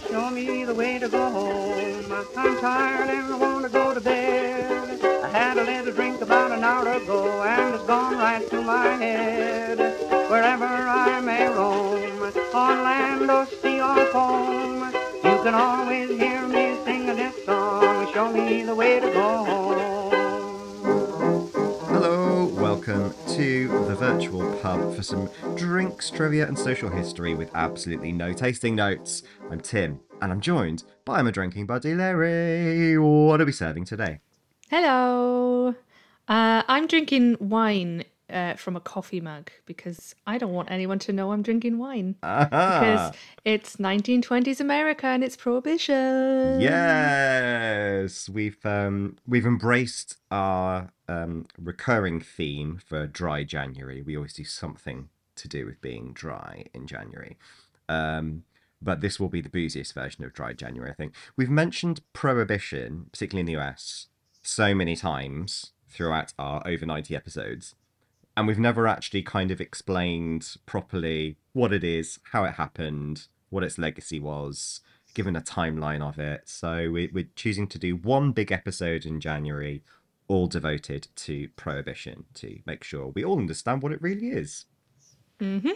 Show me the way to go home. I'm tired and I want to go to bed. I had a little drink about an hour ago and it's gone right to my head. Wherever I may roam, on land or sea or foam, you can always hear me sing this song. Show me the way to go home. Welcome to the virtual pub for some drinks, trivia, and social history with absolutely no tasting notes. I'm Tim, and I'm joined by my drinking buddy Larry. What are we serving today? Hello. Uh, I'm drinking wine uh, from a coffee mug because I don't want anyone to know I'm drinking wine. Because it's 1920s America and it's prohibition. yes, we've um, we've embraced our um, recurring theme for dry January. We always do something to do with being dry in January. Um, but this will be the booziest version of dry January, I think. We've mentioned prohibition, particularly in the US, so many times throughout our over 90 episodes. And we've never actually kind of explained properly what it is, how it happened, what its legacy was, given a timeline of it. So we- we're choosing to do one big episode in January, all devoted to prohibition to make sure we all understand what it really is. Mm-hmm.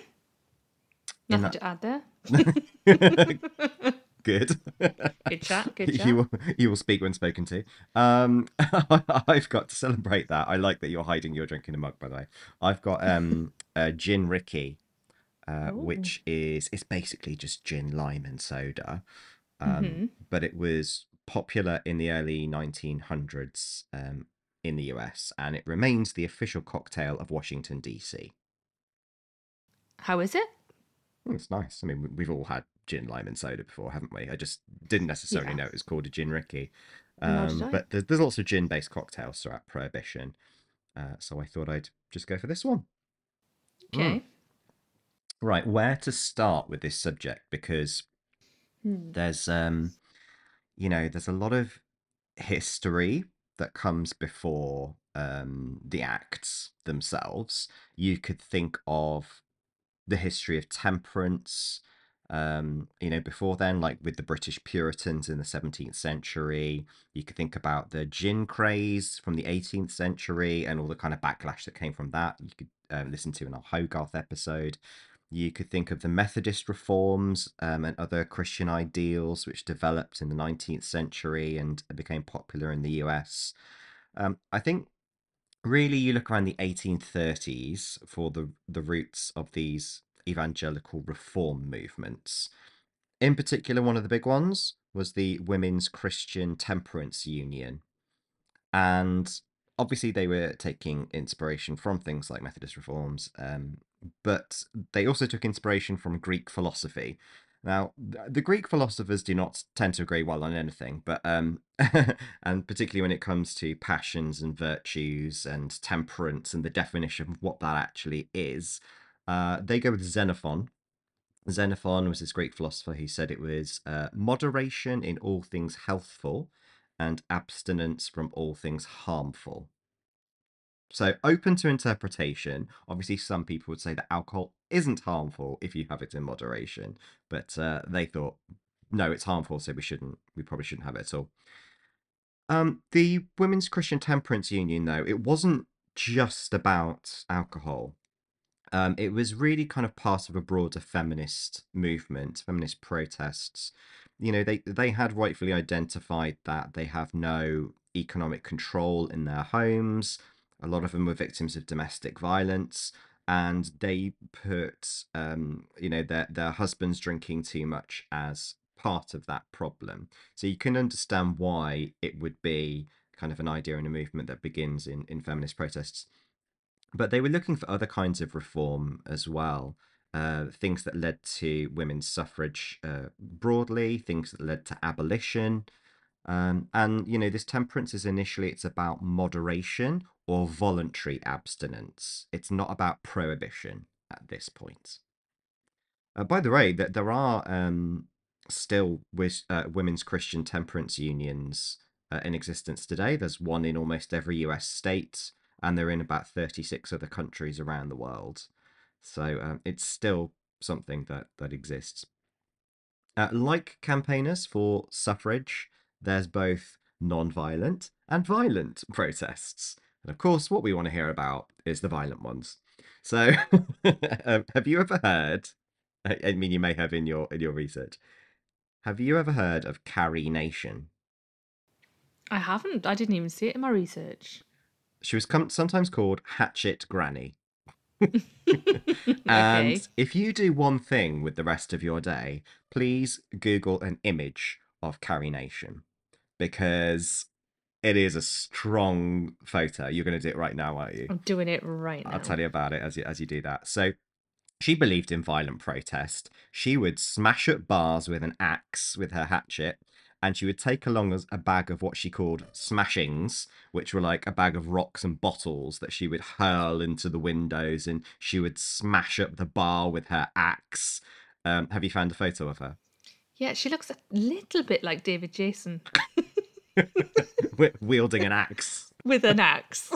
Nothing that- to add there. Good. Good chat. Good chat. you will you will speak when spoken to. Um, I've got to celebrate that. I like that you're hiding your drink in a mug. By the way, I've got um a gin Rickey, uh, which is it's basically just gin, lime, and soda. Um, Mhm. but it was popular in the early 1900s um, in the US, and it remains the official cocktail of Washington D.C. How is it? It's nice. I mean, we- we've all had gin, lime, and soda before, haven't we? I just didn't necessarily Yeah. know it was called a gin Rickey. Um, but there's, there's lots of gin based cocktails throughout Prohibition. Uh, so I thought I'd just go for this one. Okay. Right, where to start with this subject? Because Hmm. there's, um, you know, there's a lot of history that comes before um, the acts themselves. You could think of the history of temperance, um, you know, before then, like with the British Puritans in the 17th century. You could think about the gin craze from the 18th century and all the kind of backlash that came from that. You could um, listen to in our Hogarth episode. You could think of the Methodist reforms um, and other Christian ideals which developed in the 19th century and became popular in the US. Um, I think really you look around the 1830s for the, the roots of these evangelical reform movements. In particular, one of the big ones was the Women's Christian Temperance Union. And obviously, they were taking inspiration from things like Methodist reforms, um, but they also took inspiration from Greek philosophy. Now, the Greek philosophers do not tend to agree well on anything, but um, and particularly when it comes to passions and virtues and temperance and the definition of what that actually is, uh, they go with Xenophon. Xenophon was this Greek philosopher who said it was uh, moderation in all things healthful and abstinence from all things harmful. So, open to interpretation. Obviously, some people would say that alcohol isn't harmful if you have it in moderation, but uh, they thought, no, it's harmful, so we shouldn't. We probably shouldn't have it at all. Um, the Women's Christian Temperance Union, though, it wasn't just about alcohol. Um, it was really kind of part of a broader feminist movement, feminist protests. You know, they they had rightfully identified that they have no economic control in their homes. A lot of them were victims of domestic violence, and they put, um, you know, their their husbands drinking too much as part of that problem. So you can understand why it would be kind of an idea and a movement that begins in in feminist protests but they were looking for other kinds of reform as well. Uh, things that led to women's suffrage uh, broadly, things that led to abolition, um, and you know this temperance is initially it's about moderation or voluntary abstinence. It's not about prohibition at this point. Uh, by the way, that there are um, still wis- uh, women's Christian temperance unions uh, in existence today. There's one in almost every US state, and they're in about 36 other countries around the world. So um, it's still something that that exists. Uh, like campaigners for suffrage, there's both non-violent and violent protests. And of course, what we want to hear about is the violent ones. So, um, have you ever heard? I mean, you may have in your in your research. Have you ever heard of Carrie Nation? I haven't. I didn't even see it in my research. She was com- sometimes called Hatchet Granny. And okay. if you do one thing with the rest of your day, please Google an image of Carrie Nation because it is a strong photo. You're going to do it right now, aren't you? I'm doing it right now. I'll tell you about it as you as you do that. So she believed in violent protest. She would smash up bars with an axe with her hatchet, and she would take along as a bag of what she called smashings, which were like a bag of rocks and bottles that she would hurl into the windows, and she would smash up the bar with her axe. Um, have you found a photo of her Yeah, she looks a little bit like David Jason wielding an axe? with an axe.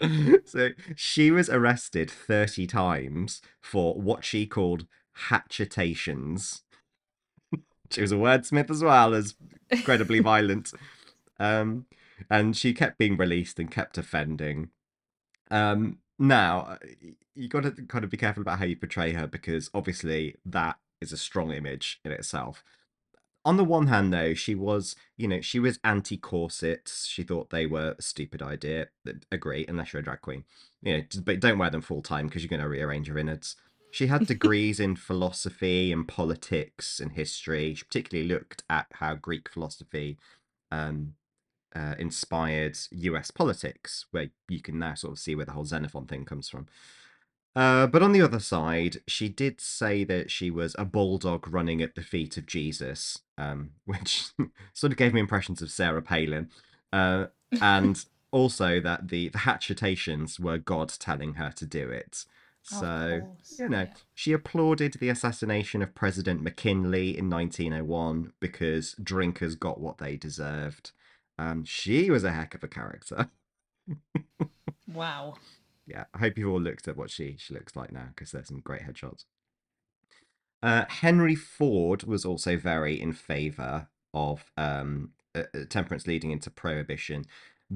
so she was arrested 30 times for what she called hatchetations. she was a wordsmith as well as incredibly violent. Um, and she kept being released and kept offending. Um, now, you got to kind of be careful about how you portray her because obviously that is a strong image in itself on the one hand though she was you know she was anti corsets she thought they were a stupid idea agree unless you're a drag queen. You know just- but don't wear them full time because you're going to rearrange your innards. She had degrees in philosophy and politics and history. She particularly looked at how greek philosophy um uh, inspired us politics where you can now sort of see where the whole xenophon thing comes from uh, but on the other side, she did say that she was a bulldog running at the feet of Jesus, um, which sort of gave me impressions of Sarah Palin. Uh, and also that the, the hatchetations were God telling her to do it. So, course, you know, yeah. she applauded the assassination of President McKinley in 1901 because drinkers got what they deserved. Um, she was a heck of a character. Wow. Yeah, I hope you've all looked at what she she looks like now because there's some great headshots. Uh, Henry Ford was also very in favour of um, uh, temperance leading into prohibition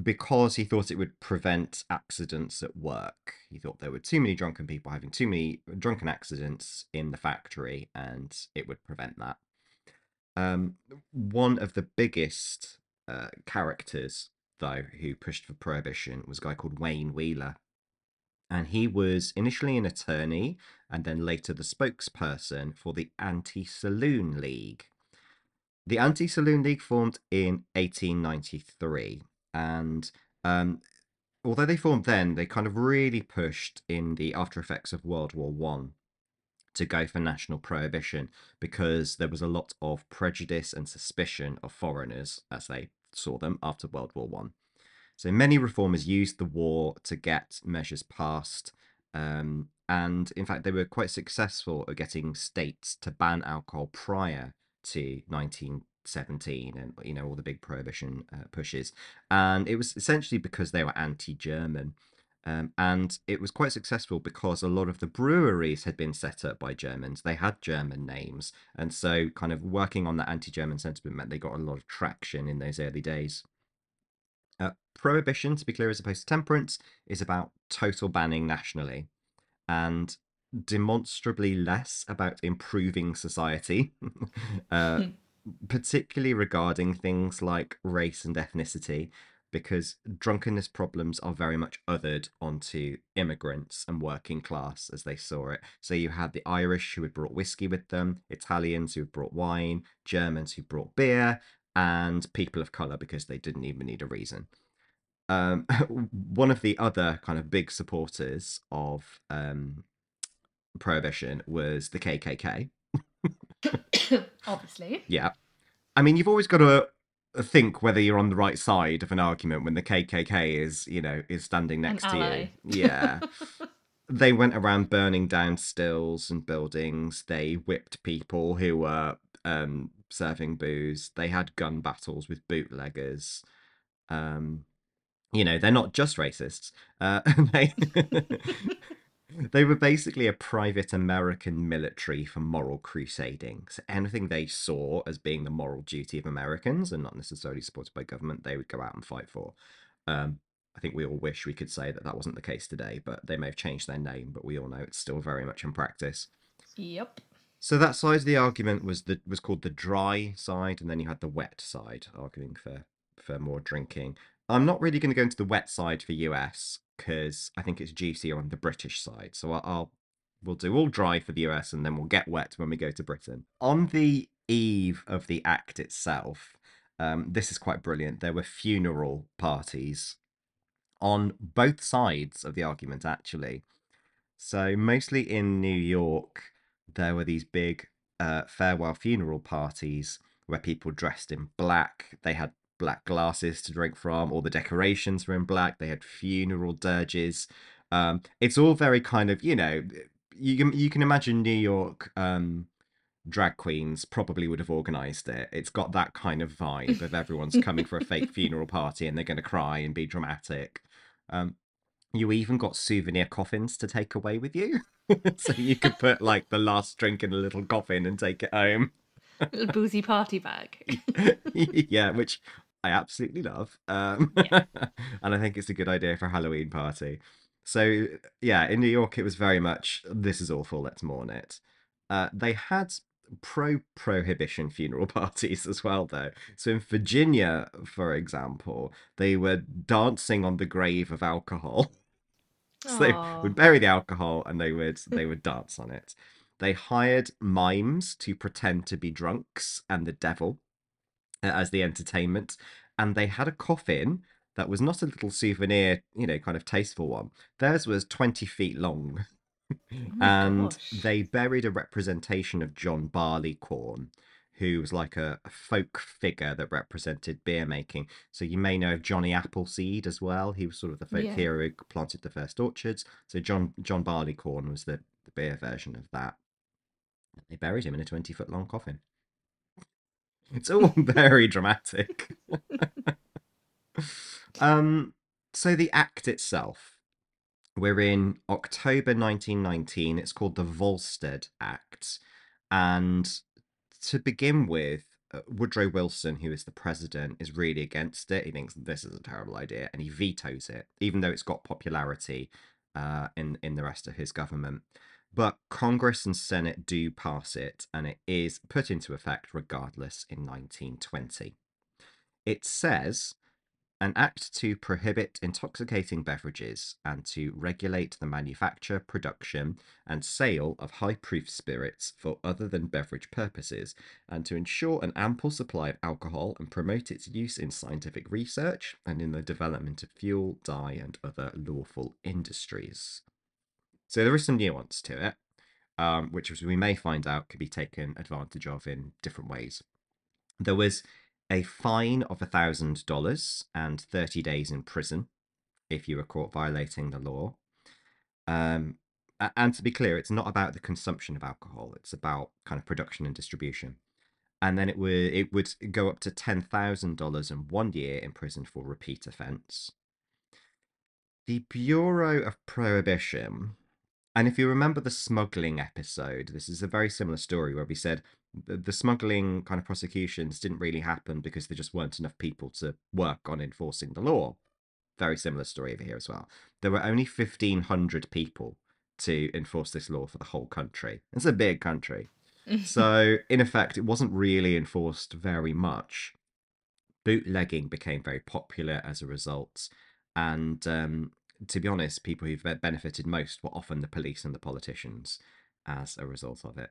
because he thought it would prevent accidents at work. He thought there were too many drunken people having too many drunken accidents in the factory, and it would prevent that. Um, one of the biggest uh, characters, though, who pushed for prohibition was a guy called Wayne Wheeler and he was initially an attorney and then later the spokesperson for the Anti Saloon League. The Anti Saloon League formed in 1893, and um, although they formed then, they kind of really pushed in the after effects of World War One to go for national prohibition because there was a lot of prejudice and suspicion of foreigners as they saw them after World War One. So many reformers used the war to get measures passed. Um, and in fact, they were quite successful at getting states to ban alcohol prior to 1917 and, you know, all the big prohibition uh, pushes. And it was essentially because they were anti German. Um, and it was quite successful because a lot of the breweries had been set up by Germans. They had German names. And so, kind of working on that anti German sentiment meant they got a lot of traction in those early days. Uh, prohibition, to be clear, as opposed to temperance, is about total banning nationally and demonstrably less about improving society, uh, particularly regarding things like race and ethnicity, because drunkenness problems are very much othered onto immigrants and working class as they saw it. So you had the Irish who had brought whiskey with them, Italians who had brought wine, Germans who brought beer, and people of color because they didn't even need a reason. Um, one of the other kind of big supporters of um, prohibition was the KKK. Obviously. Yeah, I mean you've always got to think whether you're on the right side of an argument when the KKK is, you know, is standing next to you. Yeah. they went around burning down stills and buildings. They whipped people who were um, serving booze. They had gun battles with bootleggers. Um, you know, they're not just racists. Uh, they they were basically a private American military for moral crusading. So anything they saw as being the moral duty of Americans and not necessarily supported by government, they would go out and fight for. Um, I think we all wish we could say that that wasn't the case today, but they may have changed their name, but we all know it's still very much in practice. Yep. So that side of the argument was the was called the dry side, and then you had the wet side, arguing for for more drinking. I'm not really going to go into the wet side for US because I think it's juicier on the British side. So I'll, I'll we'll do all dry for the US, and then we'll get wet when we go to Britain. On the eve of the act itself, um, this is quite brilliant. There were funeral parties on both sides of the argument, actually. So mostly in New York there were these big uh, farewell funeral parties where people dressed in black. They had black glasses to drink from. All the decorations were in black. They had funeral dirges. Um, it's all very kind of you know you can you can imagine New York um, drag queens probably would have organized it. It's got that kind of vibe of everyone's coming for a fake funeral party and they're going to cry and be dramatic. Um, you even got souvenir coffins to take away with you. so you could put like the last drink in a little coffin and take it home. Little boozy party bag. yeah, which I absolutely love. Um, Yeah. and I think it's a good idea for a Halloween party. So, yeah, in New York, it was very much this is awful, let's mourn it. Uh, they had pro prohibition funeral parties as well, though. So, in Virginia, for example, they were dancing on the grave of alcohol. So they would bury the alcohol and they would they would dance on it. They hired mimes to pretend to be drunks and the devil uh, as the entertainment, and they had a coffin that was not a little souvenir, you know, kind of tasteful one. Theirs was twenty feet long, Oh and gosh. they buried a representation of John Barleycorn, who was like a, a folk figure that represented beer making. So you may know of Johnny Appleseed as well. He was sort of the folk Yeah. hero who planted the first orchards. So John John Barleycorn was the, the beer version of that. They buried him in a twenty foot long coffin. It's all very dramatic. um, so the act itself, we're in October 1919. It's called the Volstead Act. And to begin with, uh, Woodrow Wilson, who is the president, is really against it. He thinks this is a terrible idea and he vetoes it, even though it's got popularity uh, in, in the rest of his government. But Congress and Senate do pass it, and it is put into effect regardless in 1920. It says an act to prohibit intoxicating beverages and to regulate the manufacture, production, and sale of high proof spirits for other than beverage purposes, and to ensure an ample supply of alcohol and promote its use in scientific research and in the development of fuel, dye, and other lawful industries. So there is some nuance to it, um, which as we may find out could be taken advantage of in different ways. There was a fine of $1,000 and 30 days in prison if you were caught violating the law. Um, and to be clear, it's not about the consumption of alcohol, it's about kind of production and distribution. And then it would it would go up to ten thousand dollars and one year in prison for repeat offence. The Bureau of Prohibition, and if you remember the smuggling episode, this is a very similar story where we said the, the smuggling kind of prosecutions didn't really happen because there just weren't enough people to work on enforcing the law. Very similar story over here as well. There were only 1,500 people to enforce this law for the whole country. It's a big country. So, in effect, it wasn't really enforced very much. Bootlegging became very popular as a result. And um, to be honest, people who benefited most were often the police and the politicians as a result of it.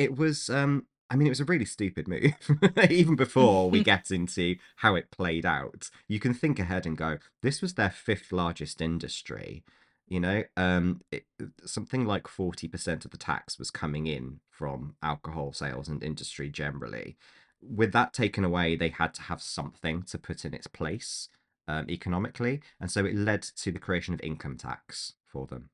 It was, um, I mean, it was a really stupid move. Even before we get into how it played out, you can think ahead and go, this was their fifth largest industry. You know, um, it, something like 40% of the tax was coming in from alcohol sales and industry generally. With that taken away, they had to have something to put in its place um, economically. And so it led to the creation of income tax for them,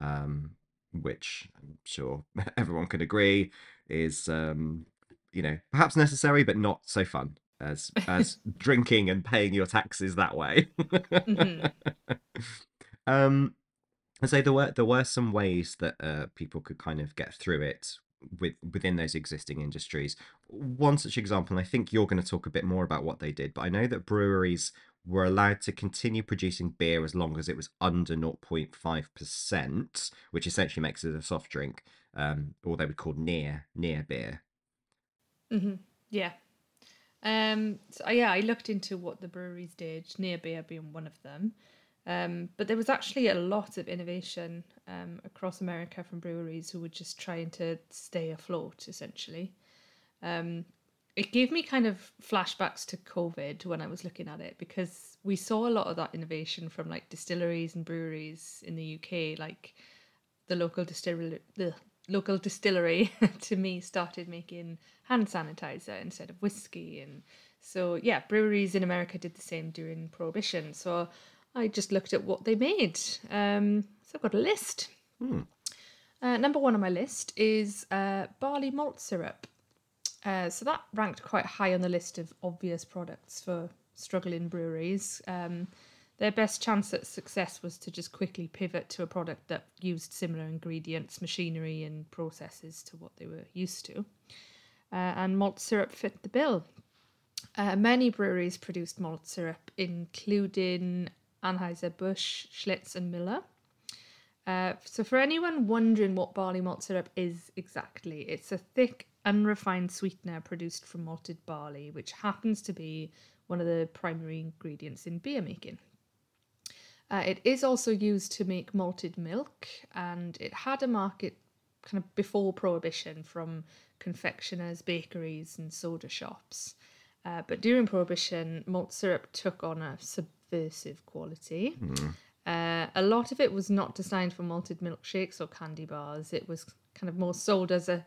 um, which I'm sure everyone can agree is, um, you know, perhaps necessary, but not so fun as as drinking and paying your taxes that way. Mhm. um, I say there were there were some ways that uh, people could kind of get through it with within those existing industries. One such example, and I think you're going to talk a bit more about what they did, but I know that breweries were allowed to continue producing beer as long as it was under 0.5%, which essentially makes it a soft drink, um, or they would call near near beer. hmm Yeah. Um, so uh, yeah, I looked into what the breweries did, near beer being one of them. Um, but there was actually a lot of innovation um, across America from breweries who were just trying to stay afloat, essentially. Um, it gave me kind of flashbacks to COVID when I was looking at it because we saw a lot of that innovation from like distilleries and breweries in the UK, like the local distillery, the local distillery to me started making hand sanitizer instead of whiskey and so yeah breweries in america did the same during prohibition. So i just looked at what they made um, so i've got a list. Hmm. uh, number one on my list is uh, barley malt syrup uh, so that ranked quite high on the list of obvious products for struggling breweries um, their best chance at success was to just quickly pivot to a product that used similar ingredients, machinery, and processes to what they were used to. Uh, and malt syrup fit the bill. Uh, many breweries produced malt syrup, including Anheuser-Busch, Schlitz, and Miller. Uh, so, for anyone wondering what barley malt syrup is exactly, it's a thick, unrefined sweetener produced from malted barley, which happens to be one of the primary ingredients in beer making. Uh, it is also used to make malted milk, and it had a market kind of before prohibition from confectioners, bakeries, and soda shops. Uh, but during prohibition, malt syrup took on a subversive quality. Uh, a lot of it was not designed for malted milkshakes or candy bars. It was kind of more sold as a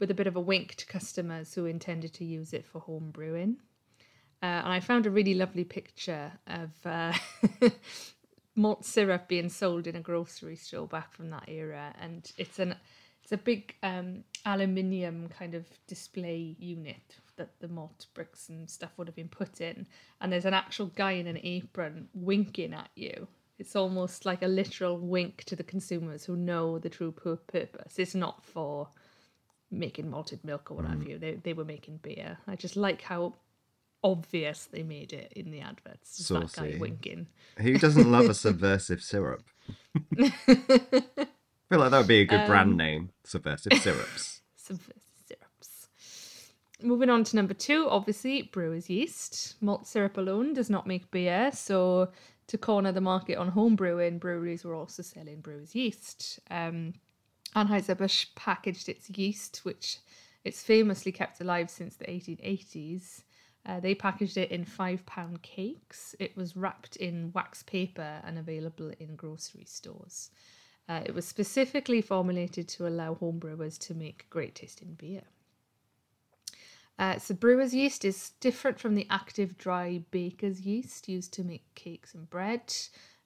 with a bit of a wink to customers who intended to use it for home brewing. Uh, and I found a really lovely picture of uh, malt syrup being sold in a grocery store back from that era, and it's an it's a big um, aluminium kind of display unit that the malt bricks and stuff would have been put in, and there's an actual guy in an apron winking at you. It's almost like a literal wink to the consumers who know the true purpose. It's not for making malted milk or what have you. They they were making beer. I just like how obvious they made it in the adverts. Just that guy winking. Who doesn't love a subversive syrup? I feel like that would be a good Um, brand name. Subversive syrups. Some syrups. Moving on to number two, obviously brewer's yeast. Malt syrup alone does not make beer, so to corner the market on home brewing, breweries were also selling brewer's yeast. Um, Anheuser-Busch packaged its yeast, which it's famously kept alive since the 1880s. Uh, they packaged it in five pound cakes. It was wrapped in wax paper and available in grocery stores. Uh, it was specifically formulated to allow homebrewers to make great tasting beer. Uh, so, brewer's yeast is different from the active dry baker's yeast used to make cakes and bread.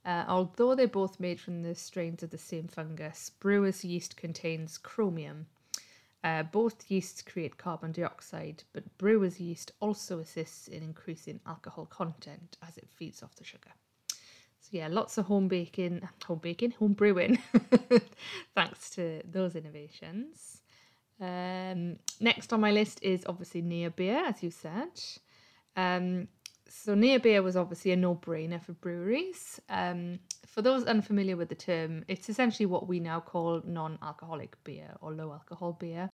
Uh, although they're both made from the strains of the same fungus, brewer's yeast contains chromium. Uh, both yeasts create carbon dioxide, but brewer's yeast also assists in increasing alcohol content as it feeds off the sugar. So yeah, lots of home baking, home baking, home brewing, thanks to those innovations. Um, next on my list is obviously near beer, as you said. Um, so near beer was obviously a no-brainer for breweries. Um, for those unfamiliar with the term, it's essentially what we now call non-alcoholic beer or low-alcohol beer.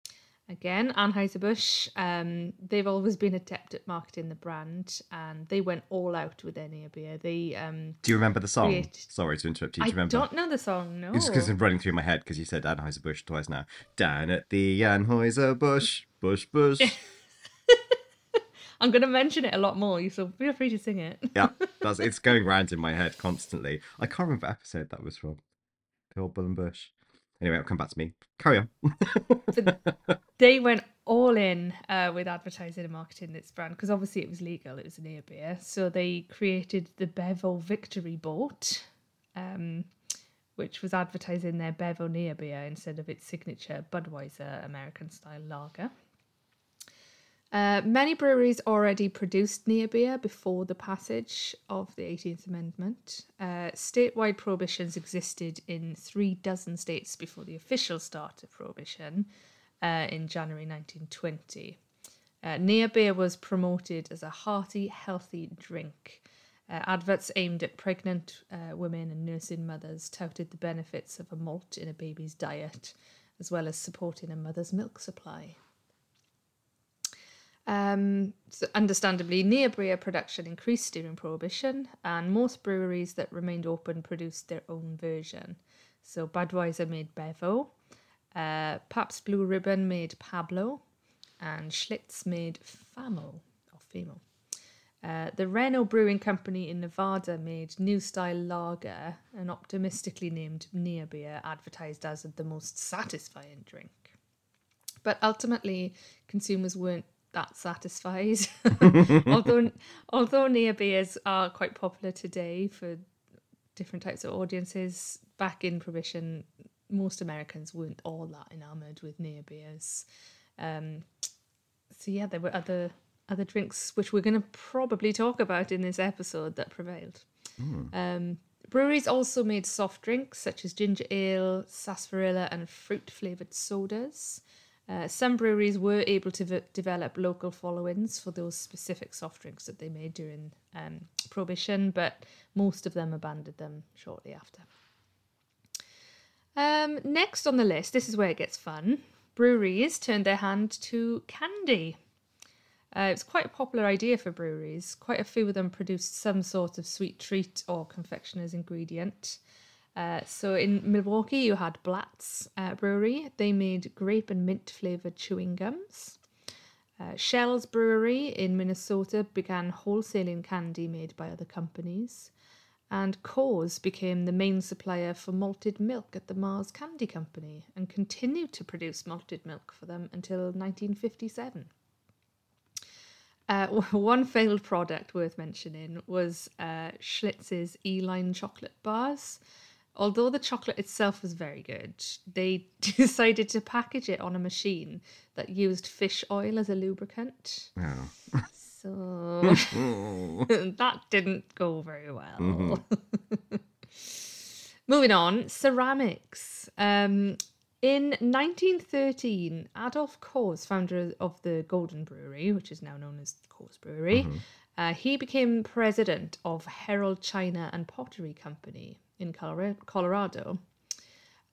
Again, Anheuser-Busch, um, they've always been adept at marketing the brand, and they went all out with their near beer. They, um, Do you remember the song? Create- Sorry to interrupt you. Do I remember? don't know the song. No, It's because it's running through my head because you said Anheuser-Busch twice now. Down at the Anheuser-Busch, Bush, Bush. I'm going to mention it a lot more. You so feel free to sing it. yeah, that's it's going round in my head constantly. I can't remember episode that was from. The old Bull and Bush. Anyway, it'll come back to me. Carry on. they went all in uh, with advertising and marketing this brand because obviously it was legal, it was a near beer. So they created the Bevo Victory Boat, um, which was advertising their Bevo near beer instead of its signature Budweiser American style lager. Uh, many breweries already produced near beer before the passage of the 18th Amendment. Uh, statewide prohibitions existed in three dozen states before the official start of prohibition uh, in January 1920. Uh, near beer was promoted as a hearty, healthy drink. Uh, adverts aimed at pregnant women and nursing mothers touted the benefits of a malt in a baby's diet, as well as supporting a mother's milk supply. Um, so understandably, near beer production increased during Prohibition, and most breweries that remained open produced their own version. So Budweiser made Bevo, uh, Pabst Blue Ribbon made Pablo, and Schlitz made Famo or Famo. Uh, the Reno Brewing Company in Nevada made New Style Lager, an optimistically named near beer advertised as the most satisfying drink. But ultimately, consumers weren't that satisfied. although although near beers are quite popular today for different types of audiences, back in prohibition, most Americans weren't all that enamored with near beers. Um, so yeah, there were other other drinks which we're going to probably talk about in this episode that prevailed. Um, breweries also made soft drinks such as ginger ale, sarsaparilla, and fruit flavored sodas. Uh, some breweries were able to v- develop local followings for those specific soft drinks that they made during um, Prohibition, but most of them abandoned them shortly after. Um, next on the list, this is where it gets fun. Breweries turned their hand to candy. Uh, it's quite a popular idea for breweries. Quite a few of them produced some sort of sweet treat or confectioner's ingredient. Uh, so in Milwaukee, you had Blatz uh, Brewery. They made grape and mint flavored chewing gums. Uh, Schell's Brewery in Minnesota began wholesaling candy made by other companies. And Coors became the main supplier for malted milk at the Mars Candy Company and continued to produce malted milk for them until 1957. Uh, one failed product worth mentioning was uh, Schlitz's Eline chocolate bars. Although the chocolate itself was very good, they decided to package it on a machine that used fish oil as a lubricant. Oh. So that didn't go very well. Moving on, ceramics. Um, in 1913, Adolph Coors, founder of the Golden Brewery, which is now known as Coors Brewery, uh, he became president of Herold China and Pottery Company in Colorado.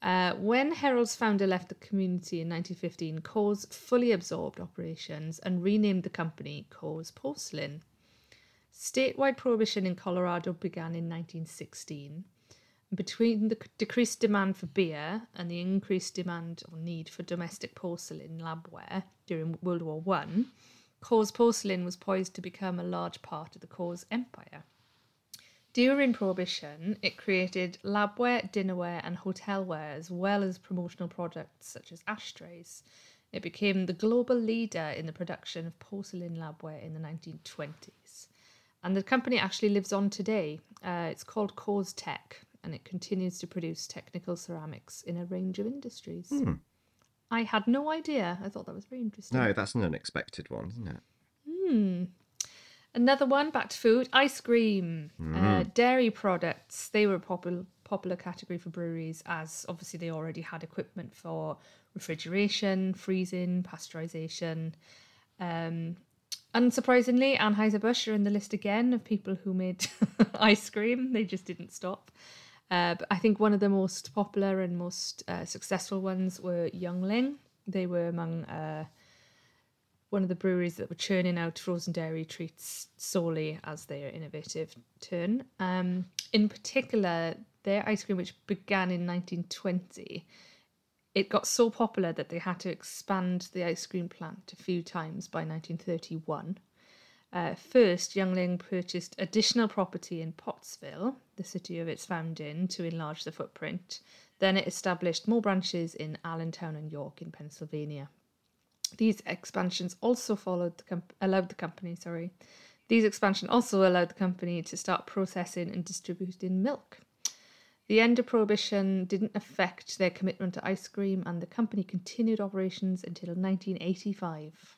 Uh, when Herold's founder left the community in 1915, Coors fully absorbed operations and renamed the company Coors Porcelain. Statewide prohibition in Colorado began in 1916. Between the decreased demand for beer and the increased demand or need for domestic porcelain labware during World War One, Coors Porcelain was poised to become a large part of the Coors empire. During Prohibition, it created labware, dinnerware, and hotelware, as well as promotional products such as ashtrays. It became the global leader in the production of porcelain labware in the 1920s. And the company actually lives on today. Uh, it's called CoorsTek, and it continues to produce technical ceramics in a range of industries. I had no idea. I thought that was very interesting. No, that's an unexpected one, isn't it? Another one, back to food, ice cream, uh, dairy products. They were a popular popular category for breweries, as obviously they already had equipment for refrigeration, freezing, pasteurization. Um, unsurprisingly, Anheuser Busch are in the list again of people who made ice cream. They just didn't stop. Uh, but I think one of the most popular and most uh, successful ones were Yuengling. They were among uh, one of the breweries that were churning out frozen dairy treats solely as their innovative turn. Um, in particular, their ice cream, which began in 1920, it got so popular that they had to expand the ice cream plant a few times by 1931. Uh, first, Yuengling purchased additional property in Pottsville, the city of its founding, to enlarge the footprint. Then it established more branches in Allentown and York in Pennsylvania. These expansions also followed the comp- allowed the company, sorry. These expansion also allowed the company to start processing and distributing milk. The end of prohibition didn't affect their commitment to ice cream, and the company continued operations until 1985.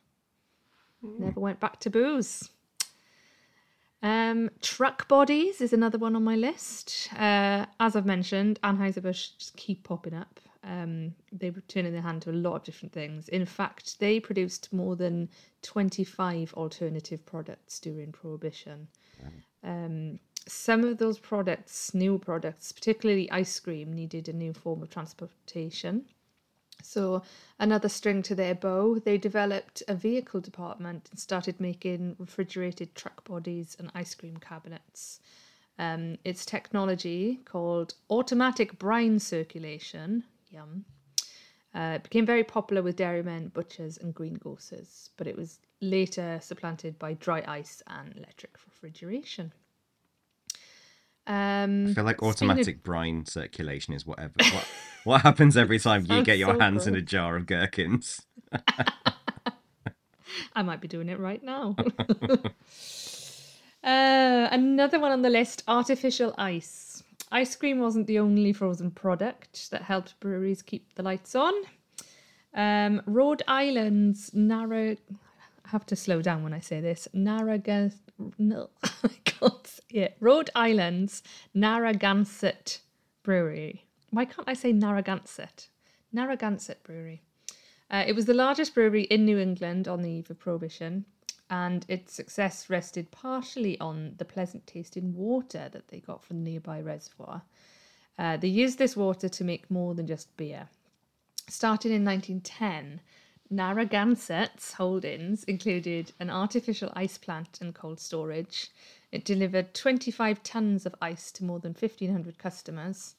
Never went back to booze. Um, truck bodies is another one on my list. Uh, as I've mentioned, Anheuser-Busch just keep popping up. Um, they were turning their hand to a lot of different things. In fact, they produced more than 25 alternative products during Prohibition. Um, some of those products, new products, particularly ice cream, needed a new form of transportation. So, another string to their bow, they developed a vehicle department and started making refrigerated truck bodies and ice cream cabinets. Um, its technology, called automatic brine circulation, yum, uh, it became very popular with dairymen, butchers, and greengrocers, but it was later supplanted by dry ice and electric refrigeration. Um, I feel like speaking of- automatic brine circulation is whatever. What, what happens every time you get your so hands in a jar of gherkins? I might be doing it right now. uh, another one on the list artificial ice. Ice cream wasn't the only frozen product that helped breweries keep the lights on. Um, Rhode Island's Narra. I have to slow down when I say this. Narragansett. No, I can't say it. Rhode Island's Narragansett Brewery. Why can't I say Narragansett? Narragansett Brewery. Uh, it was the largest brewery in New England on the eve of Prohibition, and its success rested partially on the pleasant tasting water that they got from the nearby reservoir. Uh, they used this water to make more than just beer. Starting in 1910, Narragansett's holdings included an artificial ice plant and cold storage. It delivered 25 tons of ice to more than 1,500 customers.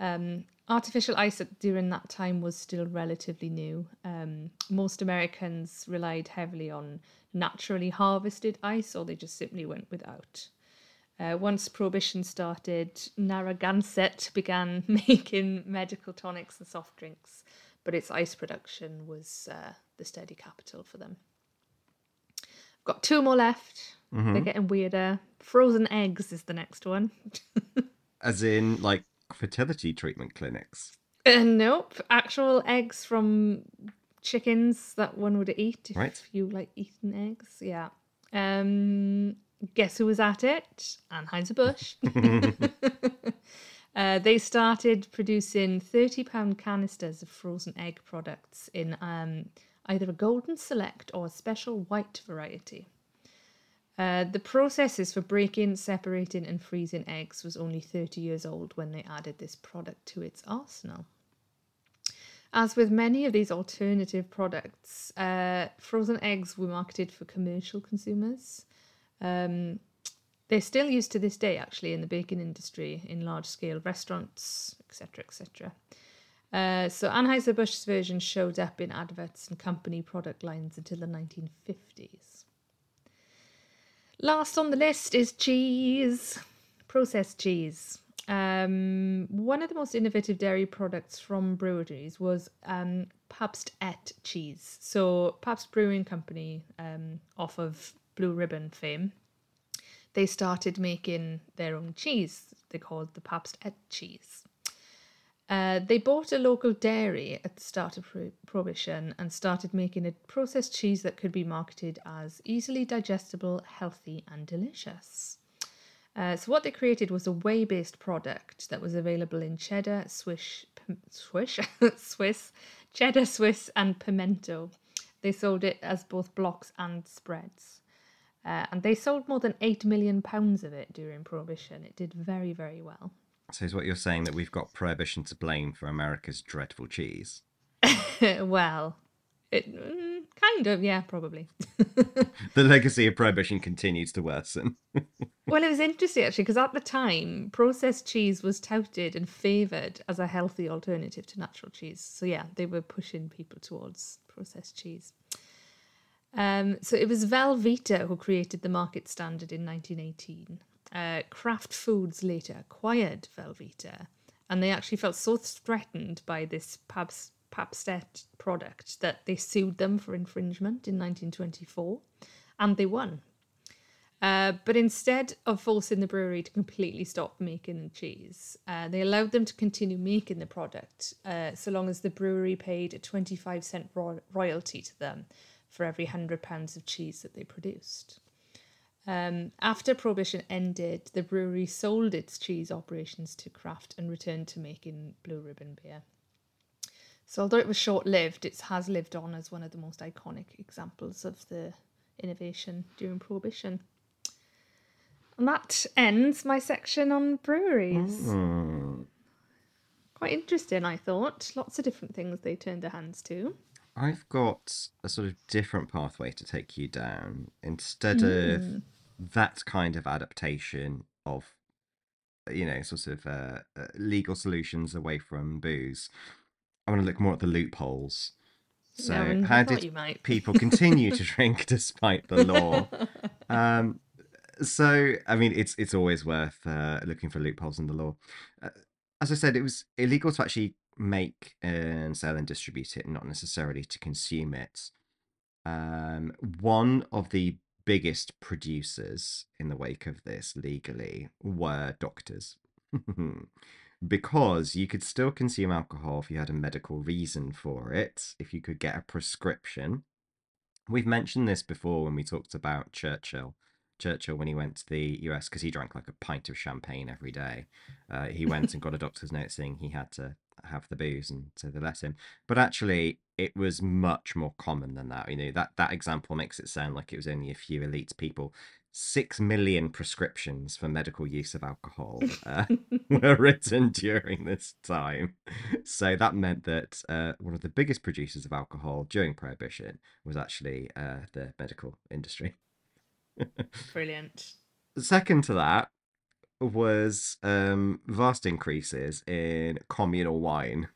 Um, artificial ice at, during that time was still relatively new. Um, most Americans relied heavily on naturally harvested ice, or they just simply went without. Uh, once Prohibition started, Narragansett began making medical tonics and soft drinks, but its ice production was uh, the steady capital for them. I've got two more left. They're getting weirder. Frozen eggs is the next one. As in, like, fertility treatment clinics. Uh, nope, actual eggs from chickens that one would eat if Right. you like eating eggs. Yeah. Um, guess who was at it? Anheuser Busch. uh, they started producing thirty-pound canisters of frozen egg products in um, either a golden select or a special white variety. Uh, the processes for breaking, separating, and freezing eggs was only 30 years old when they added this product to its arsenal. As with many of these alternative products, uh, frozen eggs were marketed for commercial consumers. Um, they're still used to this day, actually, in the baking industry, in large scale restaurants, etc., etc. Uh, so Anheuser-Busch's version showed up in adverts and company product lines until the 1950s. Last on the list is cheese, processed cheese. Um, one of the most innovative dairy products from breweries was um, Pabst Et cheese. So Pabst Brewing Company, um, off of Blue Ribbon fame, they started making their own cheese. They called the Pabst-ett cheese. Uh, they bought a local dairy at the start of pro- Prohibition and started making a processed cheese that could be marketed as easily digestible, healthy, and delicious. Uh, so, what they created was a whey based product that was available in cheddar, Swiss, pim- Swiss, Swiss, cheddar, Swiss, and pimento. They sold it as both blocks and spreads. Uh, and they sold more than 8 million pounds of it during Prohibition. It did very, very well. So is what you're saying that we've got prohibition to blame for America's dreadful cheese? well, it mm, kind of, yeah, probably. The legacy of prohibition continues to worsen. well, it was interesting actually because at the time, processed cheese was touted and favoured as a healthy alternative to natural cheese. So yeah, they were pushing people towards processed cheese. Um, so it was Velveeta who created the market standard in 1918. Uh, Kraft Foods later acquired Velveeta, and they actually felt so threatened by this Pabst, Pabst-ett product that they sued them for infringement in 1924, and they won. Uh, but instead of forcing the brewery to completely stop making the cheese, uh, they allowed them to continue making the product uh, so long as the brewery paid a 25 cent ro- royalty to them for every hundred pounds of cheese that they produced. Um, after Prohibition ended, the brewery sold its cheese operations to Kraft and returned to making Blue Ribbon beer. So, although it was short lived, it has lived on as one of the most iconic examples of the innovation during Prohibition. And that ends my section on breweries. Hmm. Quite interesting, I thought. Lots of different things they turned their hands to. I've got a sort of different pathway to take you down. Instead of that kind of adaptation of, you know, sort of uh, uh, legal solutions away from booze, I want to look more at the loopholes. So, I how did people continue to drink despite the law? Um, so, I mean, it's it's always worth uh, looking for loopholes in the law. Uh, as I said, it was illegal to actually make and sell and distribute it, not necessarily to consume it. Um, one of the biggest producers in the wake of this legally were doctors. because you could still consume alcohol if you had a medical reason for it, if you could get a prescription. We've mentioned this before when we talked about Churchill. Churchill, when he went to the US, because he drank like a pint of champagne every day, uh, he went and got a doctor's note saying he had to have the booze, and so they let him. But actually, it was much more common than that. You know that that example makes it sound like it was only a few elite people. Six million prescriptions for medical use of alcohol uh, were written during this time. So that meant that uh, one of the biggest producers of alcohol during Prohibition was actually uh, the medical industry. Brilliant. Second to that was um, vast increases in communal wine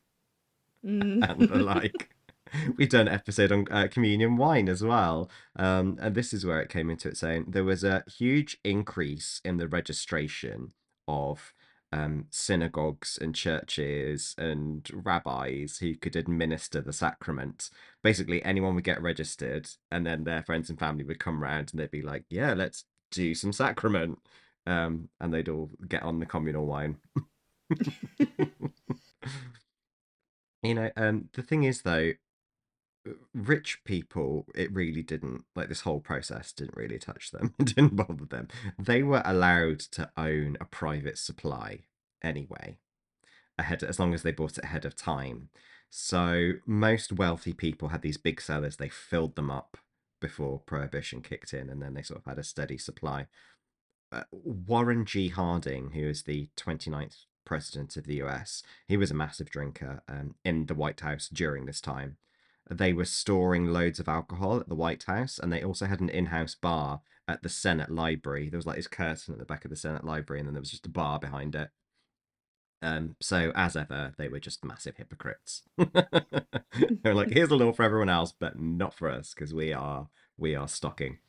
Mm. and the like. We've done an episode on uh, communion wine as well. Um, and this is where it came into its own. There was a huge increase in the registration of um, synagogues and churches and rabbis who could administer the sacrament. Basically, anyone would get registered, and then their friends and family would come round and they'd be like, Yeah, let's do some sacrament. Um, and they'd all get on the communal wine. you know, um, the thing is, though, rich people, it really didn't like this whole process didn't really touch them. It didn't bother them. They were allowed to own a private supply anyway, ahead as long as they bought it ahead of time. So most wealthy people had these big cellars. They filled them up before prohibition kicked in, and then they sort of had a steady supply. Uh, Warren G. Harding, who is the 29th president of the US, he was a massive drinker um, in the White House during this time they were storing loads of alcohol at the White House, and they also had an in-house bar at the Senate Library. There was like this curtain at the back of the Senate Library, and then there was just a bar behind it. Um, so as ever, they were just massive hypocrites. They're like, here's a law for everyone else, but not for us, because we are we are stocking.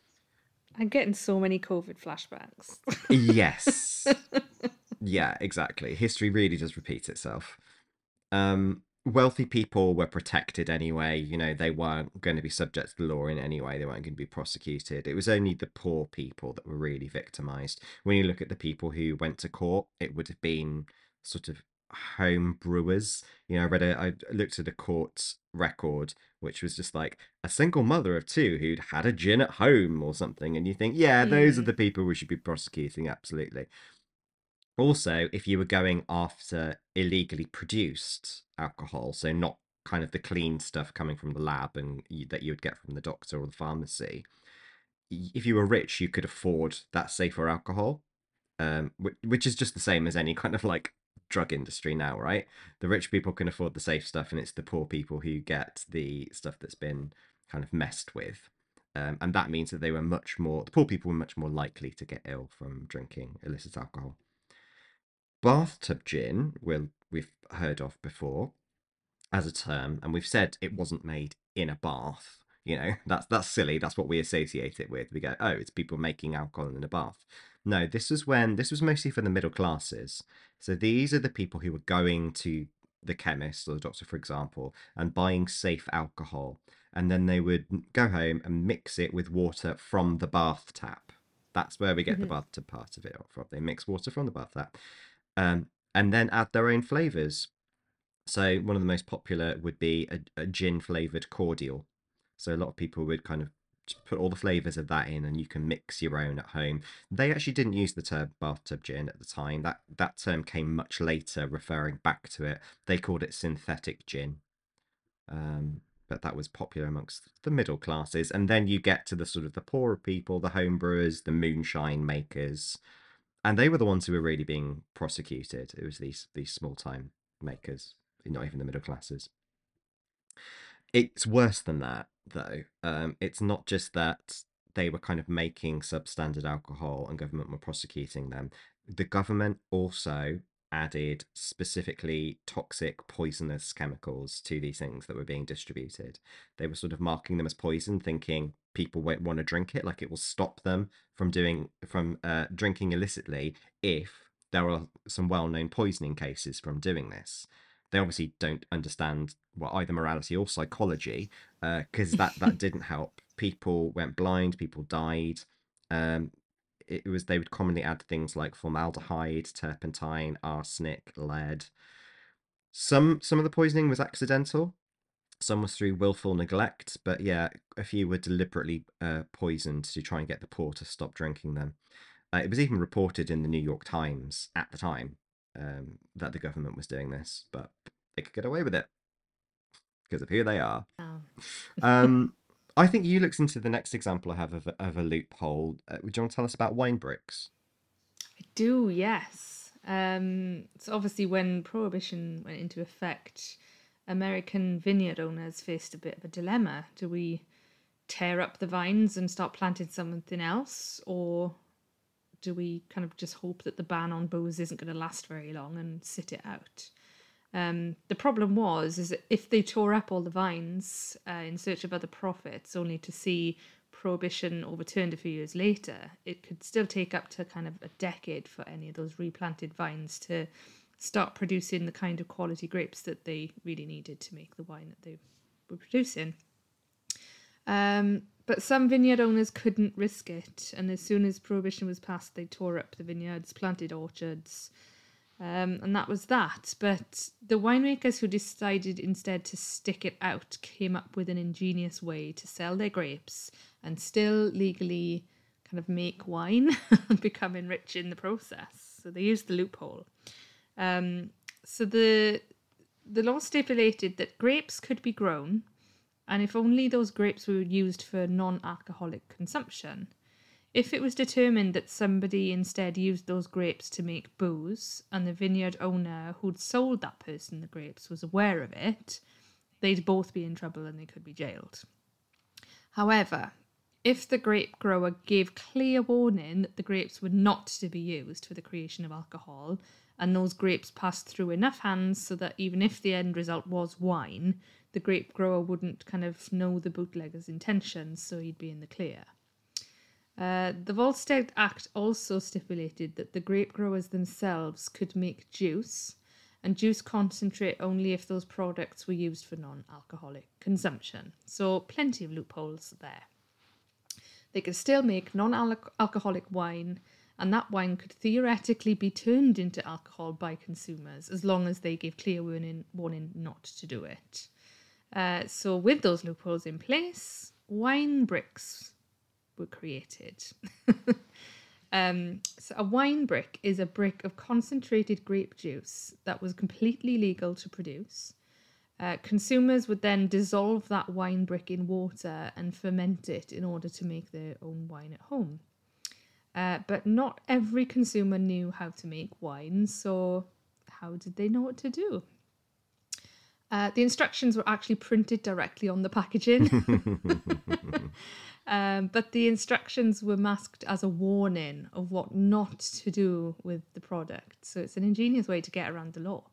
I'm getting so many COVID flashbacks. Yes. yeah, exactly. History really does repeat itself. Um, wealthy people were protected anyway. You know, they weren't going to be subject to the law in any way. They weren't going to be prosecuted. It was only the poor people that were really victimized. When you look at the people who went to court, it would have been sort of home brewers. You know, I read a, I looked at a court record, which was just like a single mother of two who'd had a gin at home or something. And you think, yeah, those are Mm. the people we should be prosecuting. Absolutely. Also, if you were going after illegally produced alcohol, so not kind of the clean stuff coming from the lab and you, that you would get from the doctor or the pharmacy, if you were rich, you could afford that safer alcohol, um, which, which is just the same as any kind of like drug industry now, right? The rich people can afford the safe stuff, and it's the poor people who get the stuff that's been kind of messed with. Um, and that means that they were much more, the poor people were much more likely to get ill from drinking illicit alcohol bathtub gin will we've heard of before as a term and we've said it wasn't made in a bath you know? That's that's silly. That's what we associate it with. We go oh it's people making alcohol in a bath. No this was when this was mostly for the middle classes. So these are the people who were going to the chemist or the doctor for example and buying safe alcohol and then they would go home and mix it with water from the bath tap that's where we get the Mhm. bathtub part of it from. They mix water from the bath tap um, and then add their own flavors. So one of the most popular would be a, a gin flavored cordial. So a lot of people would kind of put all the flavors of that in and you can mix your own at home. They actually didn't use the term bathtub gin at the time. That that term came much later referring back to it. They called it synthetic gin. Um, but that was popular amongst the middle classes and then you get to the sort of the poorer people, the home brewers, the moonshine makers. And they were the ones who were really being prosecuted. It was these these small time makers, not even the middle classes. It's worse than that though. Um, it's not just that they were kind of making substandard alcohol and government were prosecuting them. The government also added specifically toxic, poisonous chemicals to these things that were being distributed. They were sort of marking them as poison, thinking people won't want to drink it, like it will stop them from doing from uh, drinking illicitly if there are some well-known poisoning cases from doing this. They obviously don't understand well either morality or psychology because uh, that that didn't help. People went blind people died um it was they would commonly add things like formaldehyde turpentine arsenic lead. Some some of the poisoning was accidental some was through willful neglect but yeah a few were deliberately uh, poisoned to try and get the poor to stop drinking them uh, it was even reported in the new york times at the time um, that the government was doing this, but they could get away with it because of who they are. Oh. um, I think you looked into the next example I have of a, of a loophole. Uh, would you want to tell us about wine bricks? I do, yes. Um, so obviously, when prohibition went into effect, American vineyard owners faced a bit of a dilemma. Do we tear up the vines and start planting something else, or do we kind of just hope that the ban on booze isn't going to last very long and sit it out? Um, the problem was is that if they tore up all the vines uh, in search of other profits, only to see prohibition overturned a few years later, it could still take up to kind of a decade for any of those replanted vines to start producing the kind of quality grapes that they really needed to make the wine that they were producing. Um, but some vineyard owners couldn't risk it, and as soon as prohibition was passed, they tore up the vineyards, planted orchards, um, and that was that. But the winemakers who decided instead to stick it out came up with an ingenious way to sell their grapes and still legally kind of make wine and become enriched in the process. So they used the loophole. Um, so the the law stipulated that grapes could be grown and if only those grapes were used for non alcoholic consumption. If it was determined that somebody instead used those grapes to make booze, and the vineyard owner who'd sold that person the grapes was aware of it, they'd both be in trouble and they could be jailed. However, if the grape grower gave clear warning that the grapes were not to be used for the creation of alcohol, and those grapes passed through enough hands so that even if the end result was wine, the grape grower wouldn't kind of know the bootlegger's intentions, so he'd be in the clear. Uh, the Volstead Act also stipulated that the grape growers themselves could make juice and juice concentrate only if those products were used for non alcoholic consumption. So, plenty of loopholes there. They could still make non alcoholic wine, and that wine could theoretically be turned into alcohol by consumers as long as they gave clear warning, warning not to do it. Uh, so, with those loopholes in place, wine bricks were created. um, so, a wine brick is a brick of concentrated grape juice that was completely legal to produce. Uh, consumers would then dissolve that wine brick in water and ferment it in order to make their own wine at home. Uh, but not every consumer knew how to make wine, so how did they know what to do? Uh, the instructions were actually printed directly on the packaging. um, but the instructions were masked as a warning of what not to do with the product. So it's an ingenious way to get around the law.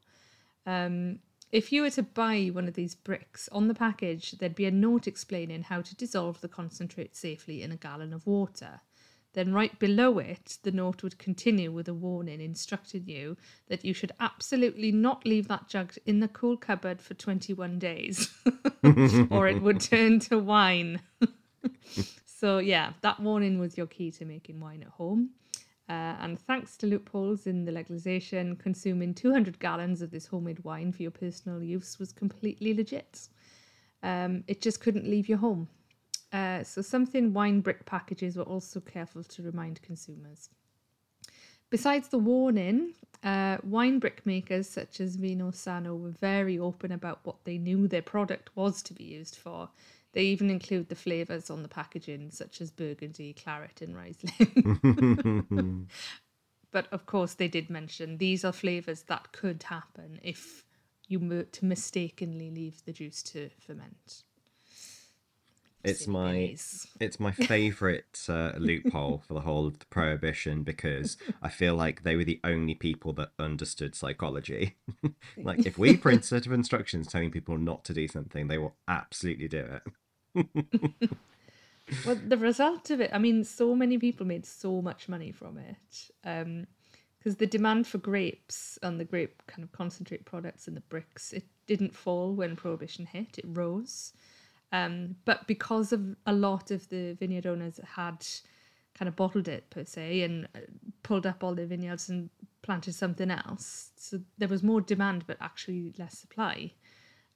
Um, if you were to buy one of these bricks, on the package there'd be a note explaining how to dissolve the concentrate safely in a gallon of water. Then, right below it, the note would continue with a warning instructing you that you should absolutely not leave that jug in the cool cupboard for 21 days, or it would turn to wine. so, yeah, that warning was your key to making wine at home. Uh, and thanks to loopholes in the legislation, consuming 200 gallons of this homemade wine for your personal use was completely legit. Um, it just couldn't leave your home Uh, so something wine brick packages were also careful to remind consumers. Besides the warning, uh, wine brick makers such as Vino Sano were very open about what they knew their product was to be used for. They even include the flavours on the packaging, such as Burgundy, Claret, and Riesling. but of course, they did mention these are flavours that could happen if you were to mistakenly leave the juice to ferment. It's my it's my favorite uh, loophole for the whole of the prohibition because I feel like they were the only people that understood psychology. like if we print set of instructions telling people not to do something, they will absolutely do it. well, the result of it, I mean, so many people made so much money from it. Um, because the demand for grapes and the grape kind of concentrate products and the bricks, it didn't fall when prohibition hit; it rose. Um, but because of a lot of the vineyard owners had kind of bottled it per se and uh, pulled up all their vineyards and planted something else, so there was more demand but actually less supply.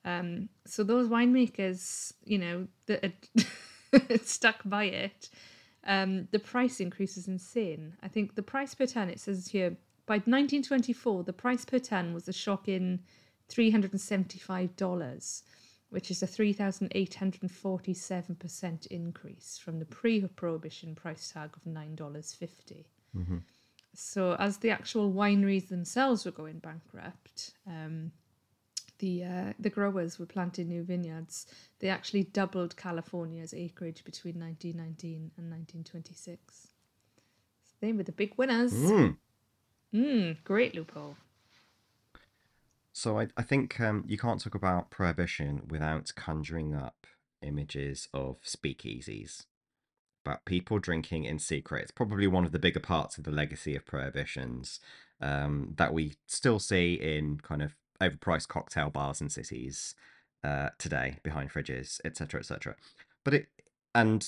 Um, so those winemakers, you know, that had stuck by it, um, the price increase is insane. I think the price per ton, it says here, by 1924, the price per ton was a shocking $375, which is a 3,847% increase from the pre prohibition price tag of $9.50. So, as the actual wineries themselves were going bankrupt, um, the uh, the growers were planting new vineyards. They actually doubled California's acreage between 1919 and 1926. So they were the big winners. Mm. Mm, great loophole. So I, I think um, you can't talk about prohibition without conjuring up images of speakeasies. About people drinking in secret. It's probably one of the bigger parts of the legacy of prohibitions um, that we still see in kind of overpriced cocktail bars in cities uh, today, behind fridges, etc., etc. But it and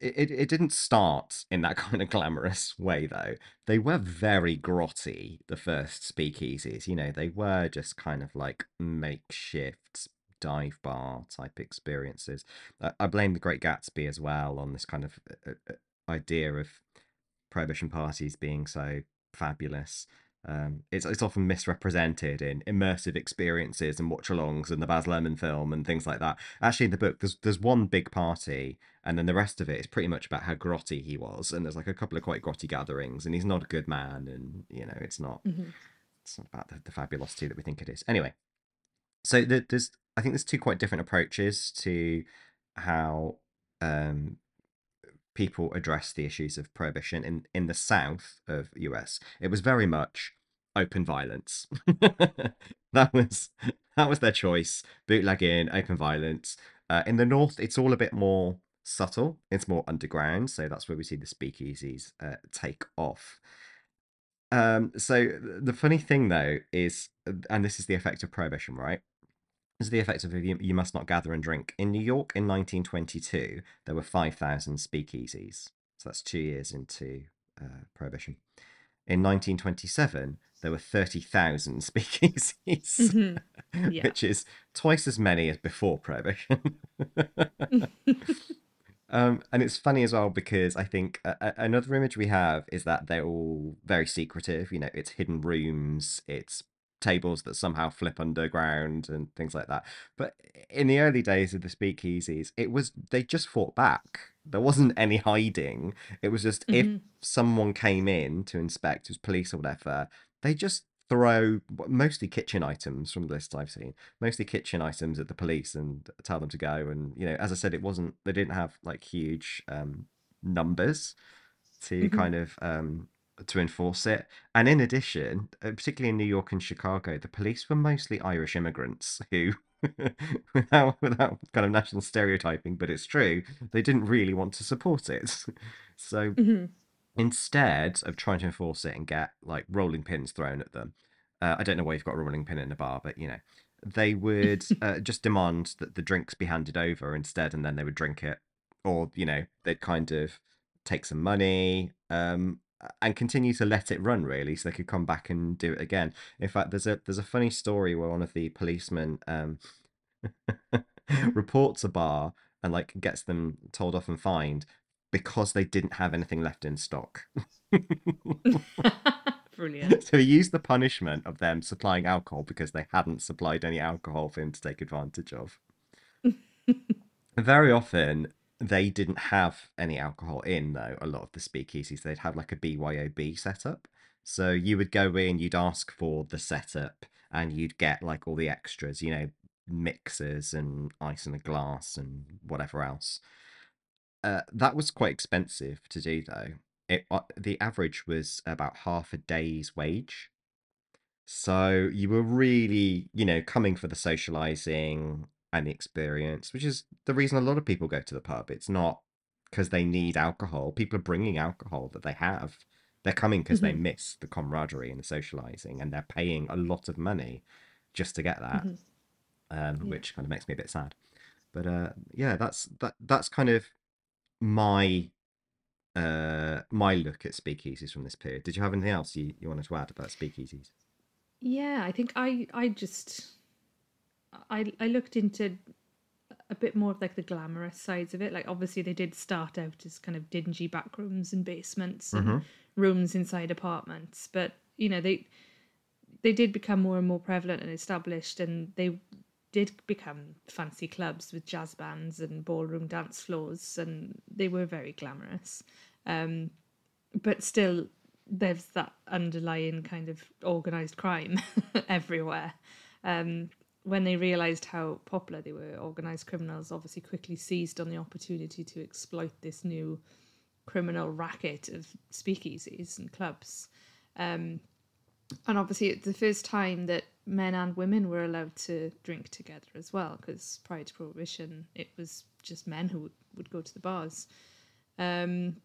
it, it didn't start in that kind of glamorous way though. They were very grotty. The first speakeasies, you know, they were just kind of like makeshift dive bar type experiences. I blame The Great Gatsby as well on this kind of uh, uh, idea of prohibition parties being so fabulous. Um, it's it's often misrepresented in immersive experiences and watch-alongs and the Baz Luhrmann film and things like that. Actually, in the book, there's there's one big party, and then the rest of it is pretty much about how grotty he was. And there's like a couple of quite grotty gatherings, and he's not a good man, and you know, it's not it's not about the, the fabulosity that we think it is. Anyway, so the, there's I think there's two quite different approaches to how um, people address the issues of prohibition in in the south of US. It was very much open violence. that was that was their choice. Bootlegging, open violence. Uh, in the north, it's all a bit more subtle. It's more underground. So that's where we see the speakeasies uh, take off. Um, so the funny thing though is, and this is the effect of prohibition, right? Is the effect of you, you must not gather and drink. In New York in 1922, there were 5,000 speakeasies. So that's two years into uh, prohibition. In 1927, there were 30,000 speakeasies, Mhm. Yeah. which is twice as many as before prohibition. Um, and it's funny as well because I think a- another image we have is that they're all very secretive. You know, it's hidden rooms, it's tables that somehow flip underground and things like that. But in the early days of the speakeasies, it was they just fought back. There wasn't any hiding. It was just if Mhm. someone came in to inspect, it was police or whatever, they just throw mostly kitchen items from the list I've seen, mostly kitchen items at the police and tell them to go. And you know, as I said, it wasn't they didn't have like huge um, numbers to Mhm. kind of um, to enforce it. And in addition, uh, particularly in New York and Chicago, the police were mostly Irish immigrants who. without without kind of national stereotyping, but it's true. They didn't really want to support it, so Mhm. instead of trying to enforce it and get like rolling pins thrown at them, uh, I don't know why you've got a rolling pin in a bar, but you know, they would uh, just demand that the drinks be handed over instead, and then they would drink it, or you know, they'd kind of take some money um, and continue to let it run really, so they could come back and do it again. In fact, there's a there's a funny story where one of the policemen um, reports a bar and like gets them told off and fined because they didn't have anything left in stock. Brilliant. so he used the punishment of them supplying alcohol because they hadn't supplied any alcohol for him to take advantage of. Very often, they didn't have any alcohol in, though, a lot of the speakeasies. They'd have like a BYOB setup. So you would go in, you'd ask for the setup, and you'd get like all the extras, you know, mixers and ice in a glass and whatever else. Uh, that was quite expensive to do, though. It uh, the average was about half a day's wage. So you were really, you know, coming for the socializing and the experience, which is the reason a lot of people go to the pub. It's not because they need alcohol. People are bringing alcohol that they have. They're coming because they Mhm. miss the camaraderie and the socializing, and they're paying a lot of money just to get that, Mhm. um, Yeah. which kind of makes me a bit sad. But uh, yeah, that's that. That's kind of my uh my look at speakeasies from this period. Did you have anything else you, you wanted to add about speakeasies? Yeah, I think I I just I I looked into a bit more of like the glamorous sides of it. Like obviously they did start out as kind of dingy back rooms and basements and Mhm. rooms inside apartments, but you know they they did become more and more prevalent and established, and they did become fancy clubs with jazz bands and ballroom dance floors, and they were very glamorous. Um, but still, there's that underlying kind of organized crime everywhere. Um, when they realized how popular they were, organized criminals obviously quickly seized on the opportunity to exploit this new criminal racket of speakeasies and clubs. Um, and obviously, it's the first time that men and women were allowed to drink together as well, because prior to Prohibition, it was just men who would, go to the bars. Um,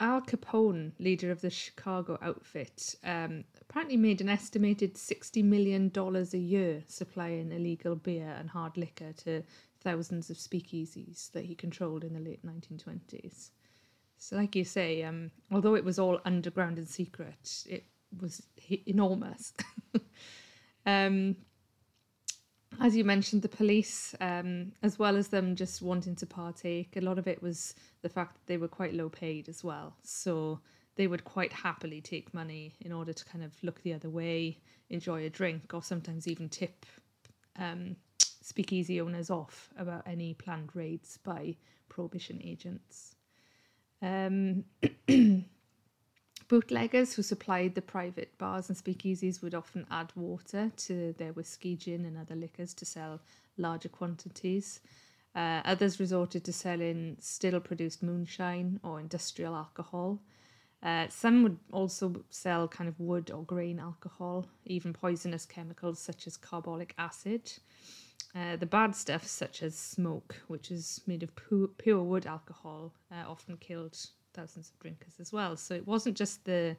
Al Capone, leader of the Chicago outfit, um, apparently made an estimated $60 million a year supplying illegal beer and hard liquor to thousands of speakeasies that he controlled in the late 1920s. So, like you say, um, although it was all underground and secret, it was enormous. um, as you mentioned, the police, um, as well as them just wanting to partake, a lot of it was the fact that they were quite low paid as well. So they would quite happily take money in order to kind of look the other way, enjoy a drink, or sometimes even tip um, speakeasy owners off about any planned raids by prohibition agents. Um, bootleggers who supplied the private bars and speakeasies would often add water to their whiskey, gin, and other liquors to sell larger quantities. Uh, others resorted to selling still produced moonshine or industrial alcohol. Uh, some would also sell kind of wood or grain alcohol, even poisonous chemicals such as carbolic acid. Uh, the bad stuff, such as smoke, which is made of pu- pure wood alcohol, uh, often killed thousands of drinkers as well. So it wasn't just the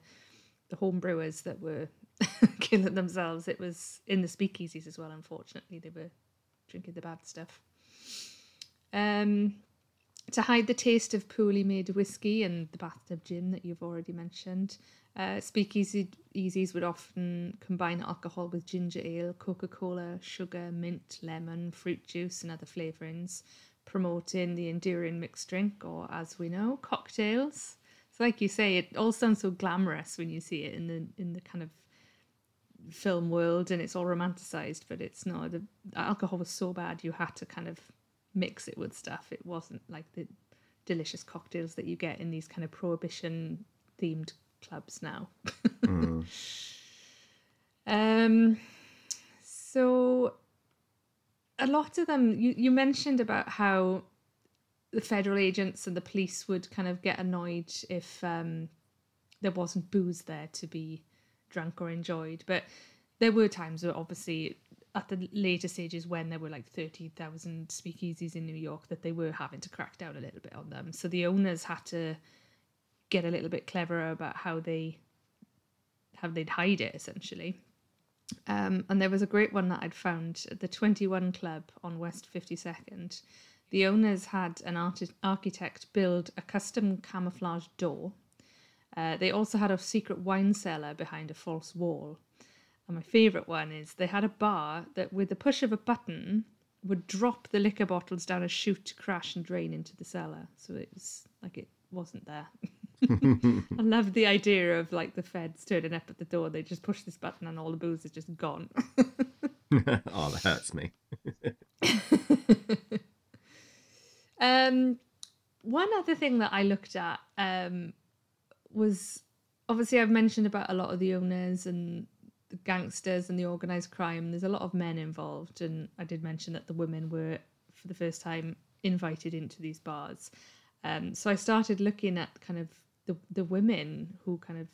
the home brewers that were killing themselves; it was in the speakeasies as well. Unfortunately, they were drinking the bad stuff. Um, to hide the taste of poorly made whiskey and the bathtub gin that you've already mentioned, uh, speakeasies would often combine alcohol with ginger ale, Coca Cola, sugar, mint, lemon, fruit juice, and other flavourings, promoting the enduring mixed drink, or as we know, cocktails. So, like you say, it all sounds so glamorous when you see it in the in the kind of film world, and it's all romanticized, but it's not. The alcohol was so bad, you had to kind of mix it with stuff. It wasn't like the delicious cocktails that you get in these kind of prohibition themed clubs now. Mm. Um, so a lot of them, you, you mentioned about how the federal agents and the police would kind of get annoyed if um, there wasn't booze there to be drunk or enjoyed. But there were times where obviously at the later stages when there were like 30,000 speakeasies in New York that they were having to crack down a little bit on them. So the owners had to get a little bit cleverer about how they how they'd hide it essentially. Um, and there was a great one that I'd found at the 21 Club on West 52nd. The owners had an arti- architect build a custom camouflage door. Uh, they also had a secret wine cellar behind a false wall. And my favourite one is they had a bar that, with the push of a button, would drop the liquor bottles down a chute to crash and drain into the cellar. So it was like it wasn't there. I love the idea of like the feds turning up at the door. They just push this button and all the booze is just gone. oh, that hurts me. um, one other thing that I looked at um, was obviously I've mentioned about a lot of the owners and the gangsters and the organized crime. There's a lot of men involved, and I did mention that the women were for the first time invited into these bars. Um, so I started looking at kind of the the women who kind of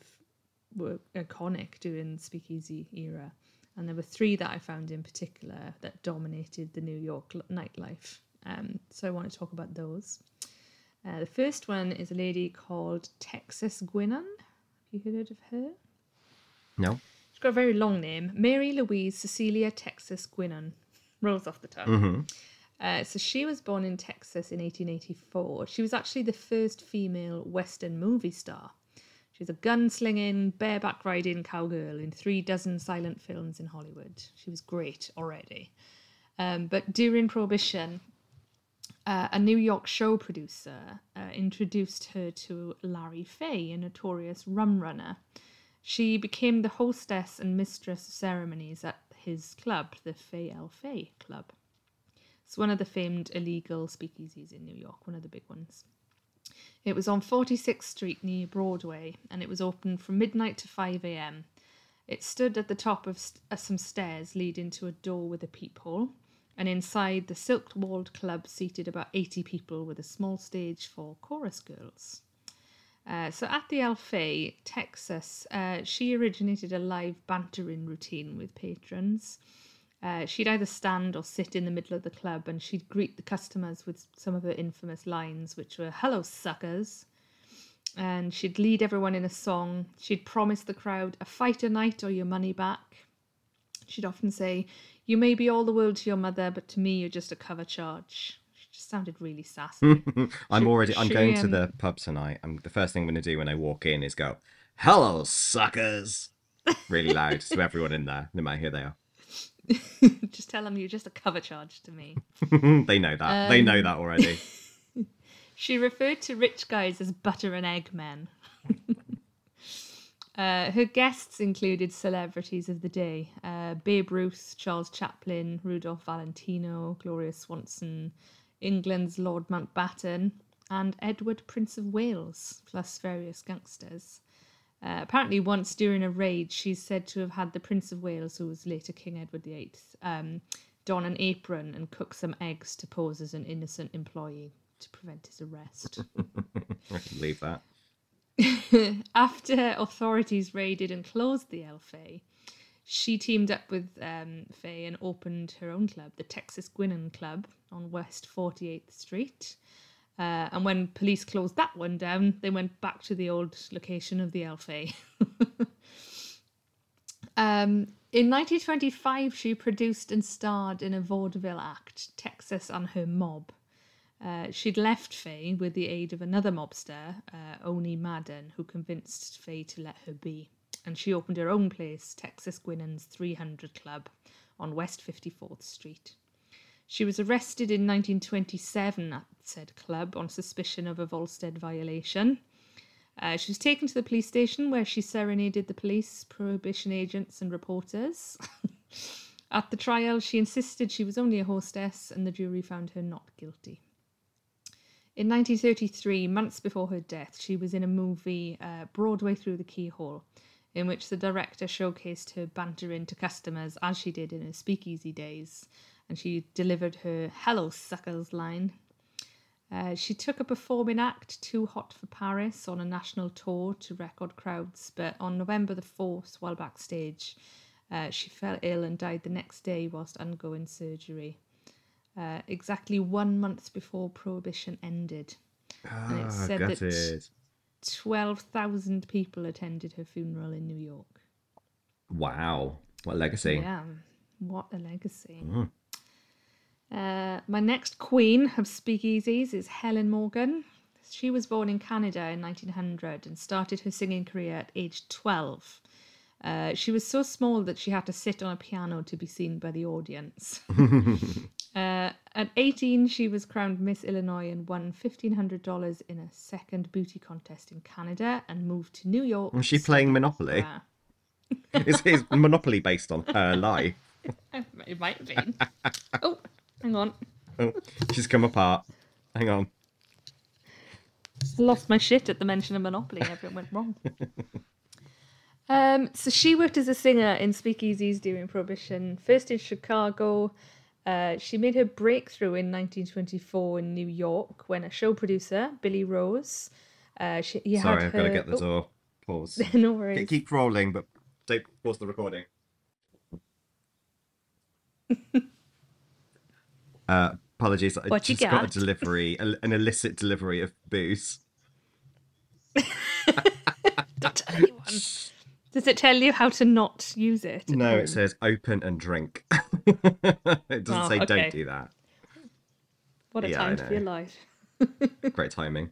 were iconic during the speakeasy era, and there were three that I found in particular that dominated the New York nightlife. Um, so I want to talk about those. Uh, the first one is a lady called Texas Guinan. Have you heard of her? No. She's got a very long name Mary Louise Cecilia Texas Guinan. Rolls off the tongue. Mm-hmm. Uh, so she was born in Texas in 1884. She was actually the first female Western movie star. She was a gunslinging, bareback riding cowgirl in three dozen silent films in Hollywood. She was great already. Um, but during Prohibition, uh, a New York show producer uh, introduced her to Larry Fay, a notorious rum runner. She became the hostess and mistress of ceremonies at his club, the Fay El Fey Club. It's one of the famed illegal speakeasies in New York, one of the big ones. It was on 46th Street near Broadway, and it was open from midnight to 5 a.m. It stood at the top of st- uh, some stairs leading to a door with a peephole, and inside the silk walled club seated about 80 people with a small stage for chorus girls. Uh, so at the El Fey, Texas, uh, she originated a live bantering routine with patrons. Uh, she'd either stand or sit in the middle of the club and she'd greet the customers with some of her infamous lines, which were, Hello, suckers. And she'd lead everyone in a song. She'd promise the crowd a fight a night or your money back. She'd often say, You may be all the world to your mother, but to me, you're just a cover charge. She just sounded really sassy. I'm She- already. I'm she, going to um, the pub tonight. I'm the first thing I'm going to do when I walk in is go, "Hello, suckers," really loud to everyone in there, no matter who they are. just tell them you're just a cover charge to me. they know that. they know Um, that already. She referred to rich guys as butter and egg men. uh, her guests included celebrities of the day uh, Babe Ruth, Charles Chaplin, Rudolph Valentino, Gloria Swanson, England's Lord Mountbatten, and Edward, Prince of Wales, plus various gangsters. Uh, apparently, once during a raid, she's said to have had the Prince of Wales, who was later King Edward VIII, um, don an apron and cook some eggs to pose as an innocent employee to prevent his arrest. I can believe that. After authorities raided and closed the El Fey, she teamed up with um, Fay and opened her own club, the Texas Guinan Club, on West 48th Street. Uh, and when police closed that one down, they went back to the old location of the El Fey. um, in 1925, she produced and starred in a vaudeville act, Texas and Her Mob. Uh, she'd left Fay with the aid of another mobster, uh, Owney Madden, who convinced Fay to let her be. And she opened her own place, Texas Guinan's 300 Club, on West 54th Street. She was arrested in 1927 at said club on suspicion of a Volstead violation. Uh, she was taken to the police station where she serenaded the police, prohibition agents, and reporters. At the trial, she insisted she was only a hostess, and the jury found her not guilty. In 1933, months before her death, she was in a movie, uh, Broadway Through the Keyhole, in which the director showcased her bantering to customers as she did in her speakeasy days, and she delivered her Hello Suckers line. Uh, she took a performing act, Too Hot for Paris, on a national tour to record crowds, but on November the 4th, while backstage, uh, she fell ill and died the next day whilst undergoing surgery. Uh, exactly one month before Prohibition ended. And it Ah, said that- gutted. 12,000 people attended her funeral in New York. Wow, what a legacy. Yeah, what a legacy. Mm. Uh, my next queen of speakeasies is Helen Morgan. She was born in Canada in 1900 and started her singing career at age 12. Uh, she was so small that she had to sit on a piano to be seen by the audience. uh, at 18, she was crowned Miss Illinois and won $1,500 in a second beauty contest in Canada and moved to New York. Was she playing Monopoly? is, is Monopoly based on her life? It might have been. oh, hang on. Oh, she's come apart. Hang on. lost my shit at the mention of Monopoly everything went wrong. um, so she worked as a singer in speakeasies during Prohibition, first in Chicago. Uh, she made her breakthrough in 1924 in New York when a show producer, Billy Rose, uh, she, he Sorry, had I've got to get the door. Pause. no worries. Keep rolling, but don't pause the recording. uh, apologies. I What you just got got? a delivery, an illicit delivery of booze. Don't tell anyone. Does it tell you how to not use it? No, it says open and drink. it doesn't Oh, say okay. don't do that. What a Yeah, time to be know. alive. Great timing.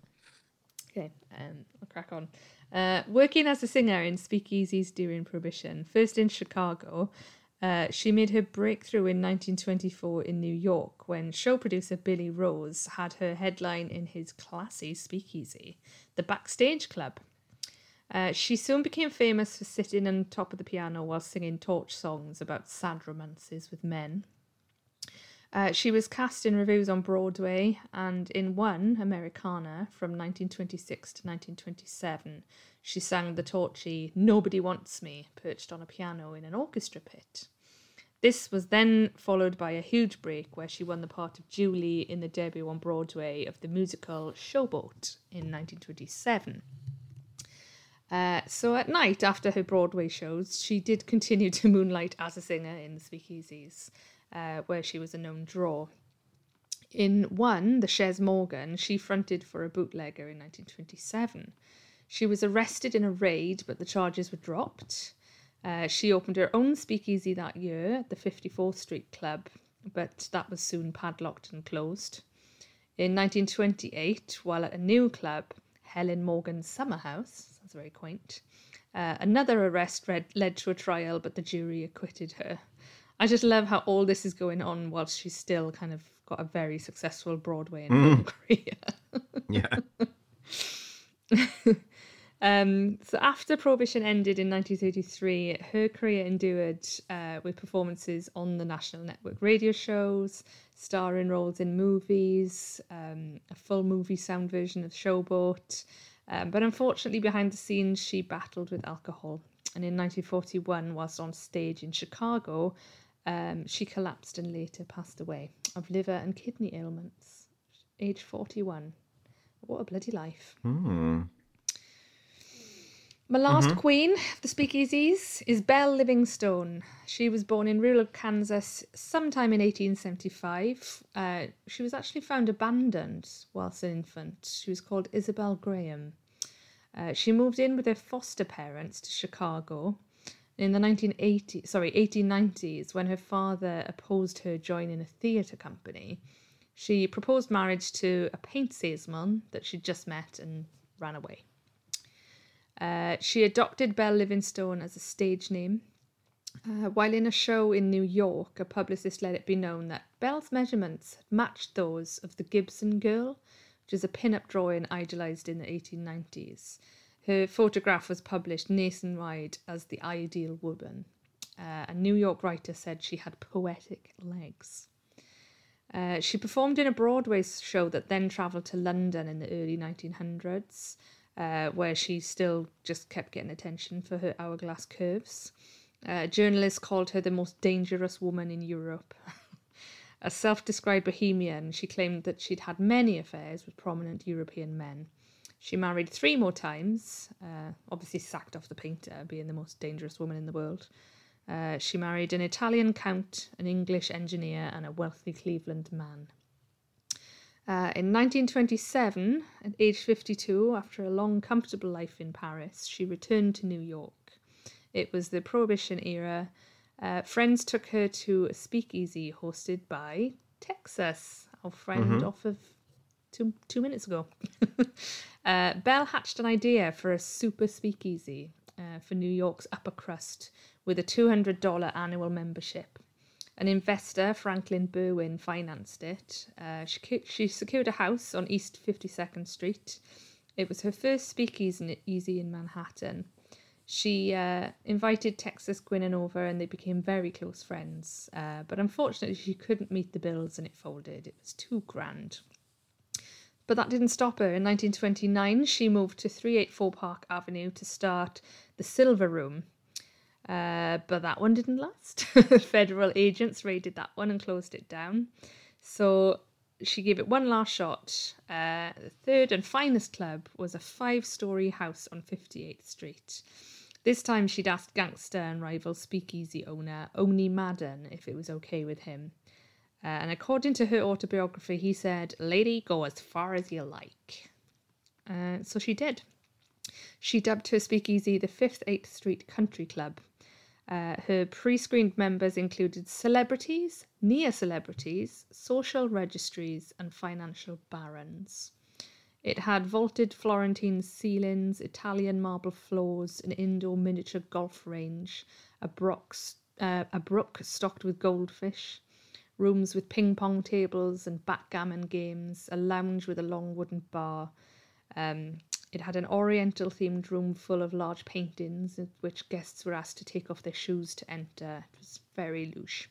Okay, um, I'll crack on. Uh, working as a singer in speakeasies during Prohibition, first in Chicago, uh, she made her breakthrough in 1924 in New York when show producer Billy Rose had her headline in his classy speakeasy, the Backstage Club. Uh, she soon became famous for sitting on top of the piano while singing torch songs about sad romances with men. Uh, she was cast in revues on Broadway and in one, Americana, from 1926 to 1927. She sang the torchy Nobody Wants Me, perched on a piano in an orchestra pit. This was then followed by a huge break where she won the part of Julie in the debut on Broadway of the musical Showboat in 1927. Uh, so at night after her Broadway shows, she did continue to moonlight as a singer in the speakeasies, uh, where she was a known draw. In one, the Chez Morgan, she fronted for a bootlegger in 1927. She was arrested in a raid, but the charges were dropped. Uh, she opened her own speakeasy that year at the 54th Street Club, but that was soon padlocked and closed. In 1928, while at a new club, Helen Morgan's Summer House, sounds very quaint, uh, another arrest read, led to a trial, but the jury acquitted her. I just love how all this is going on whilst she's still kind of got a very successful Broadway and film career. Yeah. Um, so after Prohibition ended in 1933, her career endured uh, with performances on the National Network radio shows, starring roles in movies, um, a full movie sound version of Showboat. Um, but unfortunately, behind the scenes, she battled with alcohol. And in 1941, whilst on stage in Chicago, um, she collapsed and later passed away of liver and kidney ailments, age 41. What a bloody life. Hmm. My last queen of the speakeasies is Belle Livingstone. She was born in rural Kansas sometime in 1875. Uh, she was actually found abandoned whilst an infant. She was called Isabel Graham. Uh, she moved in with her foster parents to Chicago in the 1980s, sorry, 1890s when her father opposed her joining a theatre company. She proposed marriage to a paint salesman that she'd just met and ran away. Uh, she adopted Belle Livingstone as a stage name. Uh, while in a show in New York, a publicist let it be known that Belle's measurements matched those of the Gibson Girl, which is a pin-up drawing idealised in the 1890s. Her photograph was published nationwide as the ideal woman. Uh, a New York writer said she had poetic legs. Uh, she performed in a Broadway show that then travelled to London in the early 1900s, uh, where she still just kept getting attention for her hourglass curves. Uh, journalists called her the most dangerous woman in Europe. a self described bohemian, she claimed that she'd had many affairs with prominent European men. She married three more times, uh, obviously sacked off the painter, being the most dangerous woman in the world. Uh, she married an Italian count, an English engineer, and a wealthy Cleveland man. Uh, in 1927, at age 52, after a long, comfortable life in Paris, she returned to New York. It was the Prohibition era. Uh, friends took her to a speakeasy hosted by Texas, our friend off of two, two minutes ago. uh, Belle hatched an idea for a super speakeasy. Uh, for New York's upper crust with a $200 annual membership. An investor, Franklin Berwin, financed it. Uh, she, she secured a house on East 52nd Street. It was her first speakeasy in Manhattan. She uh, invited Texas Guinan over and they became very close friends. Uh, but unfortunately, she couldn't meet the bills and it folded. It was too grand. But that didn't stop her. In 1929, she moved to 384 Park Avenue to start the Silver Room, uh, but that one didn't last. Federal agents raided that one and closed it down. So she gave it one last shot. Uh, the third and finest club was a five story house on 58th Street. This time she'd asked gangster and rival speakeasy owner Owney Madden if it was okay with him. Uh, and according to her autobiography, he said, Lady, go as far as you like. Uh, so she did. She dubbed her speakeasy the Fifth Eighth Street Country Club uh, her pre screened members included celebrities, near celebrities, social registries, and financial barons. It had vaulted Florentine ceilings, Italian marble floors, an indoor miniature golf range, a, uh, a brook stocked with goldfish, rooms with ping pong tables and backgammon games, a lounge with a long wooden bar, um, it had an oriental themed room full of large paintings, in which guests were asked to take off their shoes to enter. It was very louche.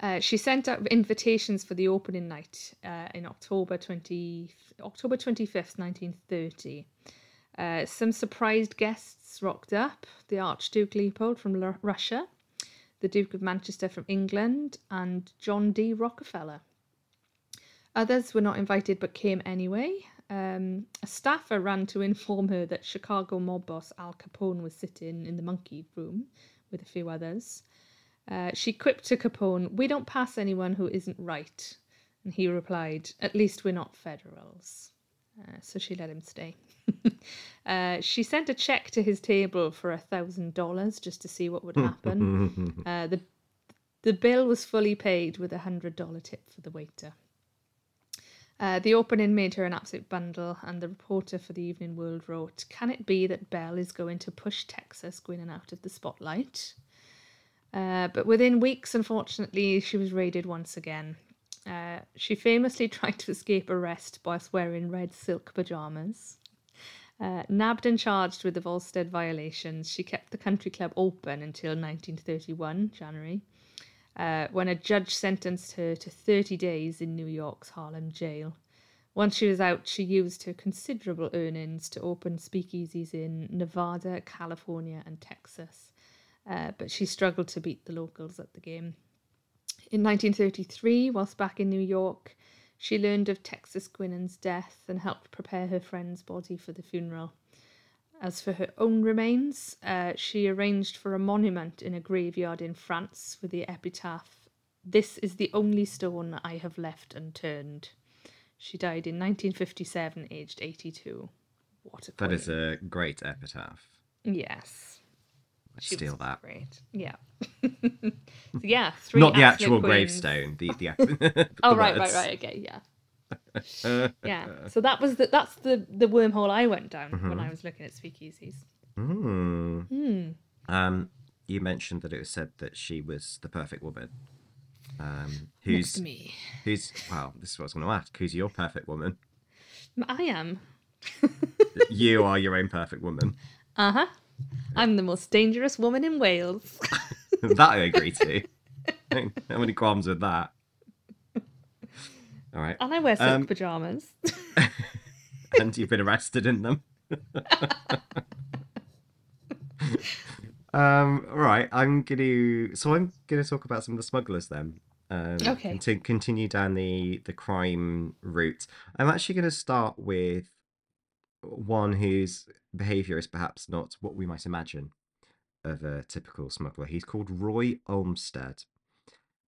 Uh, she sent out invitations for the opening night uh, in October 20, October 25th, 1930. Uh, some surprised guests rocked up the Archduke Leopold from L- Russia, the Duke of Manchester from England, and John D. Rockefeller. Others were not invited but came anyway. Um, a staffer ran to inform her that Chicago mob boss Al Capone was sitting in the monkey room with a few others. Uh, she quipped to Capone, We don't pass anyone who isn't right. And he replied, At least we're not federals. Uh, so she let him stay. uh, she sent a check to his table for a thousand dollars just to see what would happen. uh, the the bill was fully paid with a hundred dollar tip for the waiter. Uh, the opening made her an absolute bundle, and the reporter for the Evening World wrote, Can it be that Belle is going to push Texas Guinan out of the spotlight? Uh, but within weeks, unfortunately, she was raided once again. Uh, she famously tried to escape arrest whilst wearing red silk pajamas. Uh, nabbed and charged with the Volstead violations, she kept the country club open until 1931, January uh, when a judge sentenced her to 30 days in New York's Harlem jail. Once she was out, she used her considerable earnings to open speakeasies in Nevada, California, and Texas. Uh, but she struggled to beat the locals at the game. In 1933, whilst back in New York, she learned of Texas Guinan's death and helped prepare her friend's body for the funeral. As for her own remains, uh, she arranged for a monument in a graveyard in France with the epitaph This is the only stone I have left unturned. She died in 1957, aged 82. What a That is a great epitaph. Yes. Let's steal that. Great. Yeah. so yeah, three Not the actual queens. gravestone. The the. the oh right, right, words. right. Okay, yeah yeah. So that was the that's the the wormhole I went down when Mm-hmm. I was looking at speakeasies. Hmm. Hmm. Um, you mentioned that it was said that she was the perfect woman. Um, Next who's to me, who's? Well, this is what I was going to ask. Who's your perfect woman? I am. you are your own perfect woman. Uh huh. I'm the most dangerous woman in Wales. that I agree to. How many qualms with that? All right. and I wear silk Um, pajamas. and you've been arrested in them. um, all right, I'm gonna. So I'm gonna talk about some of the smugglers then. Um, Okay. conti- continue down the the crime route. I'm actually gonna start with one whose behaviour is perhaps not what we might imagine of a typical smuggler. He's called Roy Olmsted.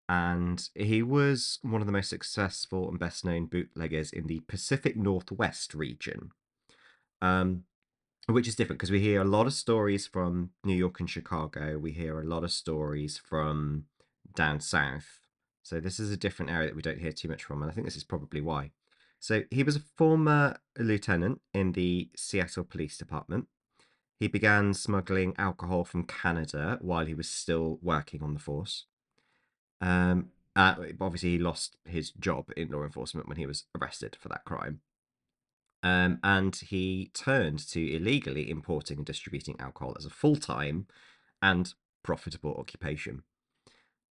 And he was one of the most successful and best known bootleggers in the Pacific Northwest region. Um, which is different because we hear a lot of stories from New York and Chicago. We hear a lot of stories from down south. So this is a different area that we don't hear too much from, and I think this is probably why. So he was a former lieutenant in the Seattle Police Department. He began smuggling alcohol from Canada while he was still working on the force. Um, uh, obviously, he lost his job in law enforcement when he was arrested for that crime. Um, and he turned to illegally importing and distributing alcohol as a full time and profitable occupation.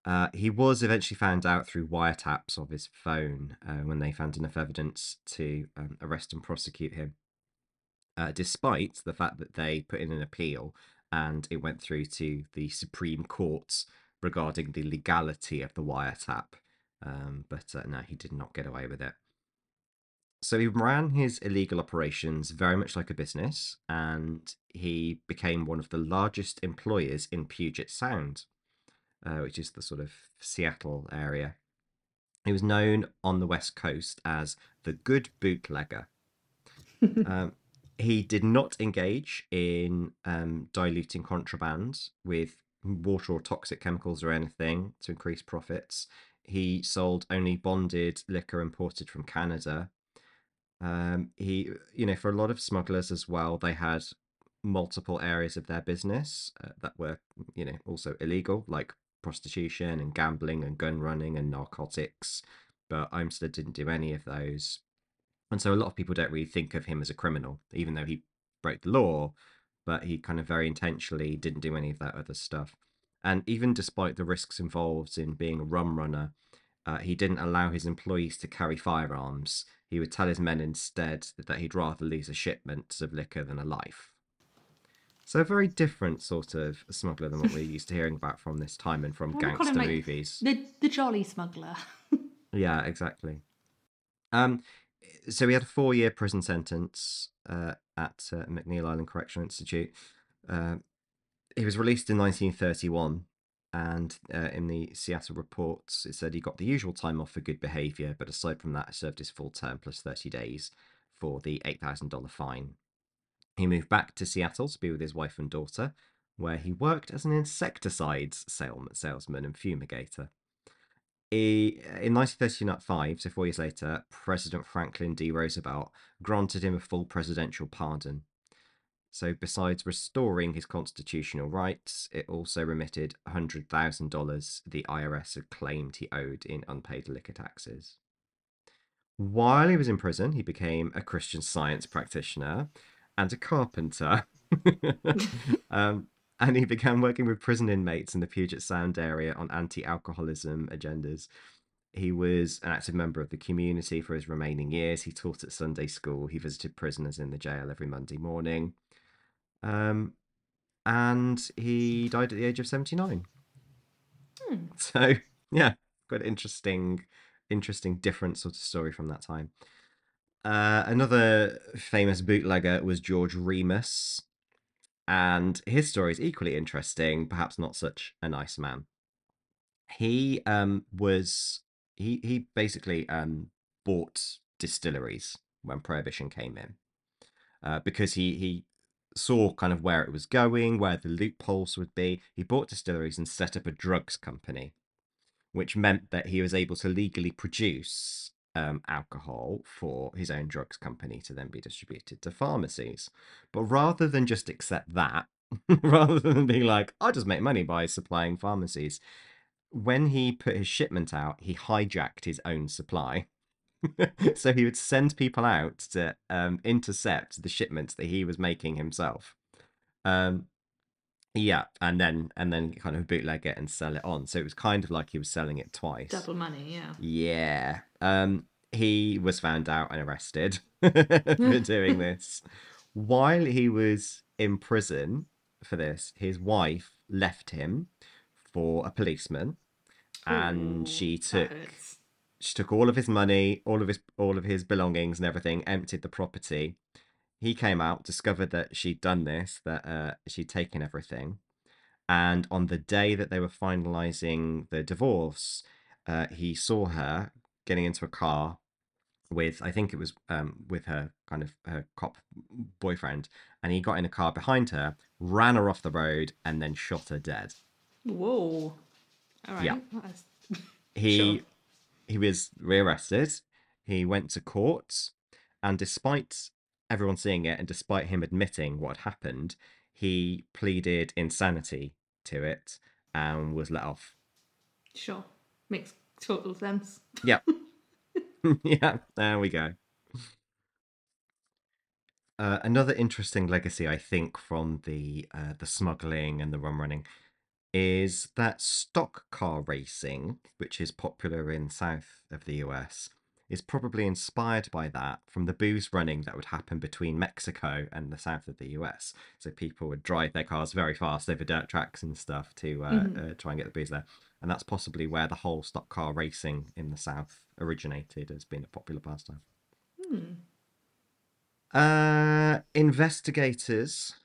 Uh, he was eventually found out through wiretaps of his phone uh, when they found enough evidence to um, arrest and prosecute him. Uh, despite the fact that they put in an appeal and it went through to the Supreme Court regarding the legality of the wiretap. Um, but uh, no, he did not get away with it. So he ran his illegal operations very much like a business, and he became one of the largest employers in Puget Sound, uh, which is the sort of Seattle area. He was known on the West Coast as the Good Bootlegger. um, he did not engage in um, diluting contraband with water or toxic chemicals or anything to increase profits. He sold only bonded liquor imported from Canada. Um, he, you know, for a lot of smugglers as well, they had multiple areas of their business uh, that were, you know, also illegal, like prostitution and gambling and gun running and narcotics. But Olmsted didn't do any of those. And so a lot of people don't really think of him as a criminal, even though he broke the law, but he kind of very intentionally didn't do any of that other stuff. And even despite the risks involved in being a rum runner, uh, he didn't allow his employees to carry firearms. He would tell his men instead that he'd rather lose a shipment of liquor than a life. So a very different sort of smuggler than what we're used to hearing about from this time and from gangster him, like, movies. The the jolly smuggler. Yeah, exactly. Um, so he had a four-year prison sentence uh, at uh, McNeil Island Correctional Institute. Uh, he was released in 1931, and uh, in the Seattle reports, it said he got the usual time off for good behaviour, but aside from that, served his full term plus 30 days for the $8,000 fine. He moved back to Seattle to be with his wife and daughter, where he worked as an insecticides sale- salesman and fumigator. In 1935, so four years later, President Franklin D. Roosevelt granted him a full presidential pardon. So, besides restoring his constitutional rights, it also remitted $100,000 the IRS had claimed he owed in unpaid liquor taxes. While he was in prison, he became a Christian science practitioner and a carpenter. um, and he began working with prison inmates in the Puget Sound area on anti alcoholism agendas. He was an active member of the community for his remaining years. He taught at Sunday school. He visited prisoners in the jail every Monday morning. Um, and he died at the age of 79. Hmm. So, yeah, quite an interesting, interesting, different sort of story from that time. Uh, another famous bootlegger was George Remus, and his story is equally interesting, perhaps not such a nice man. He um, was he he basically um, bought distilleries when prohibition came in uh, because he he saw kind of where it was going, where the loopholes would be. He bought distilleries and set up a drugs company, which meant that he was able to legally produce um, alcohol for his own drugs company to then be distributed to pharmacies. But rather than just accept that, rather than be like, I'll just make money by supplying pharmacies, when he put his shipment out, he hijacked his own supply. so he would send people out to um, intercept the shipments that he was making himself. Um, yeah, and then and then kind of bootleg it and sell it on. So it was kind of like he was selling it twice. Double money, yeah. Yeah. Um, he was found out and arrested for doing this. While he was in prison for this, his wife left him for a policeman, and Ooh, she took she took all of his money, all of his all of his belongings and everything, emptied the property. He came out, discovered that she'd done this, that uh, she'd taken everything, and on the day that they were finalizing the divorce, uh, he saw her getting into a car with I think it was um, with her kind of her cop boyfriend, and he got in a car behind her, ran her off the road, and then shot her dead. Whoa. All right. Yeah. He Sure. he was rearrested. He went to court, and despite everyone seeing it, and despite him admitting what had happened, he pleaded insanity to it and was let off. Sure. Makes total sense. Yep. yeah, there we go. Uh, another interesting legacy, I think, from the uh, the smuggling and the rum running, is that stock car racing, which is popular in south of the US, is probably inspired by that from the booze running that would happen between Mexico and the south of the US. So people would drive their cars very fast over dirt tracks and stuff to uh, Mhm. uh, try and get the booze there. And that's possibly where the whole stock car racing in the south originated as being a popular pastime. Hmm. Uh, investigators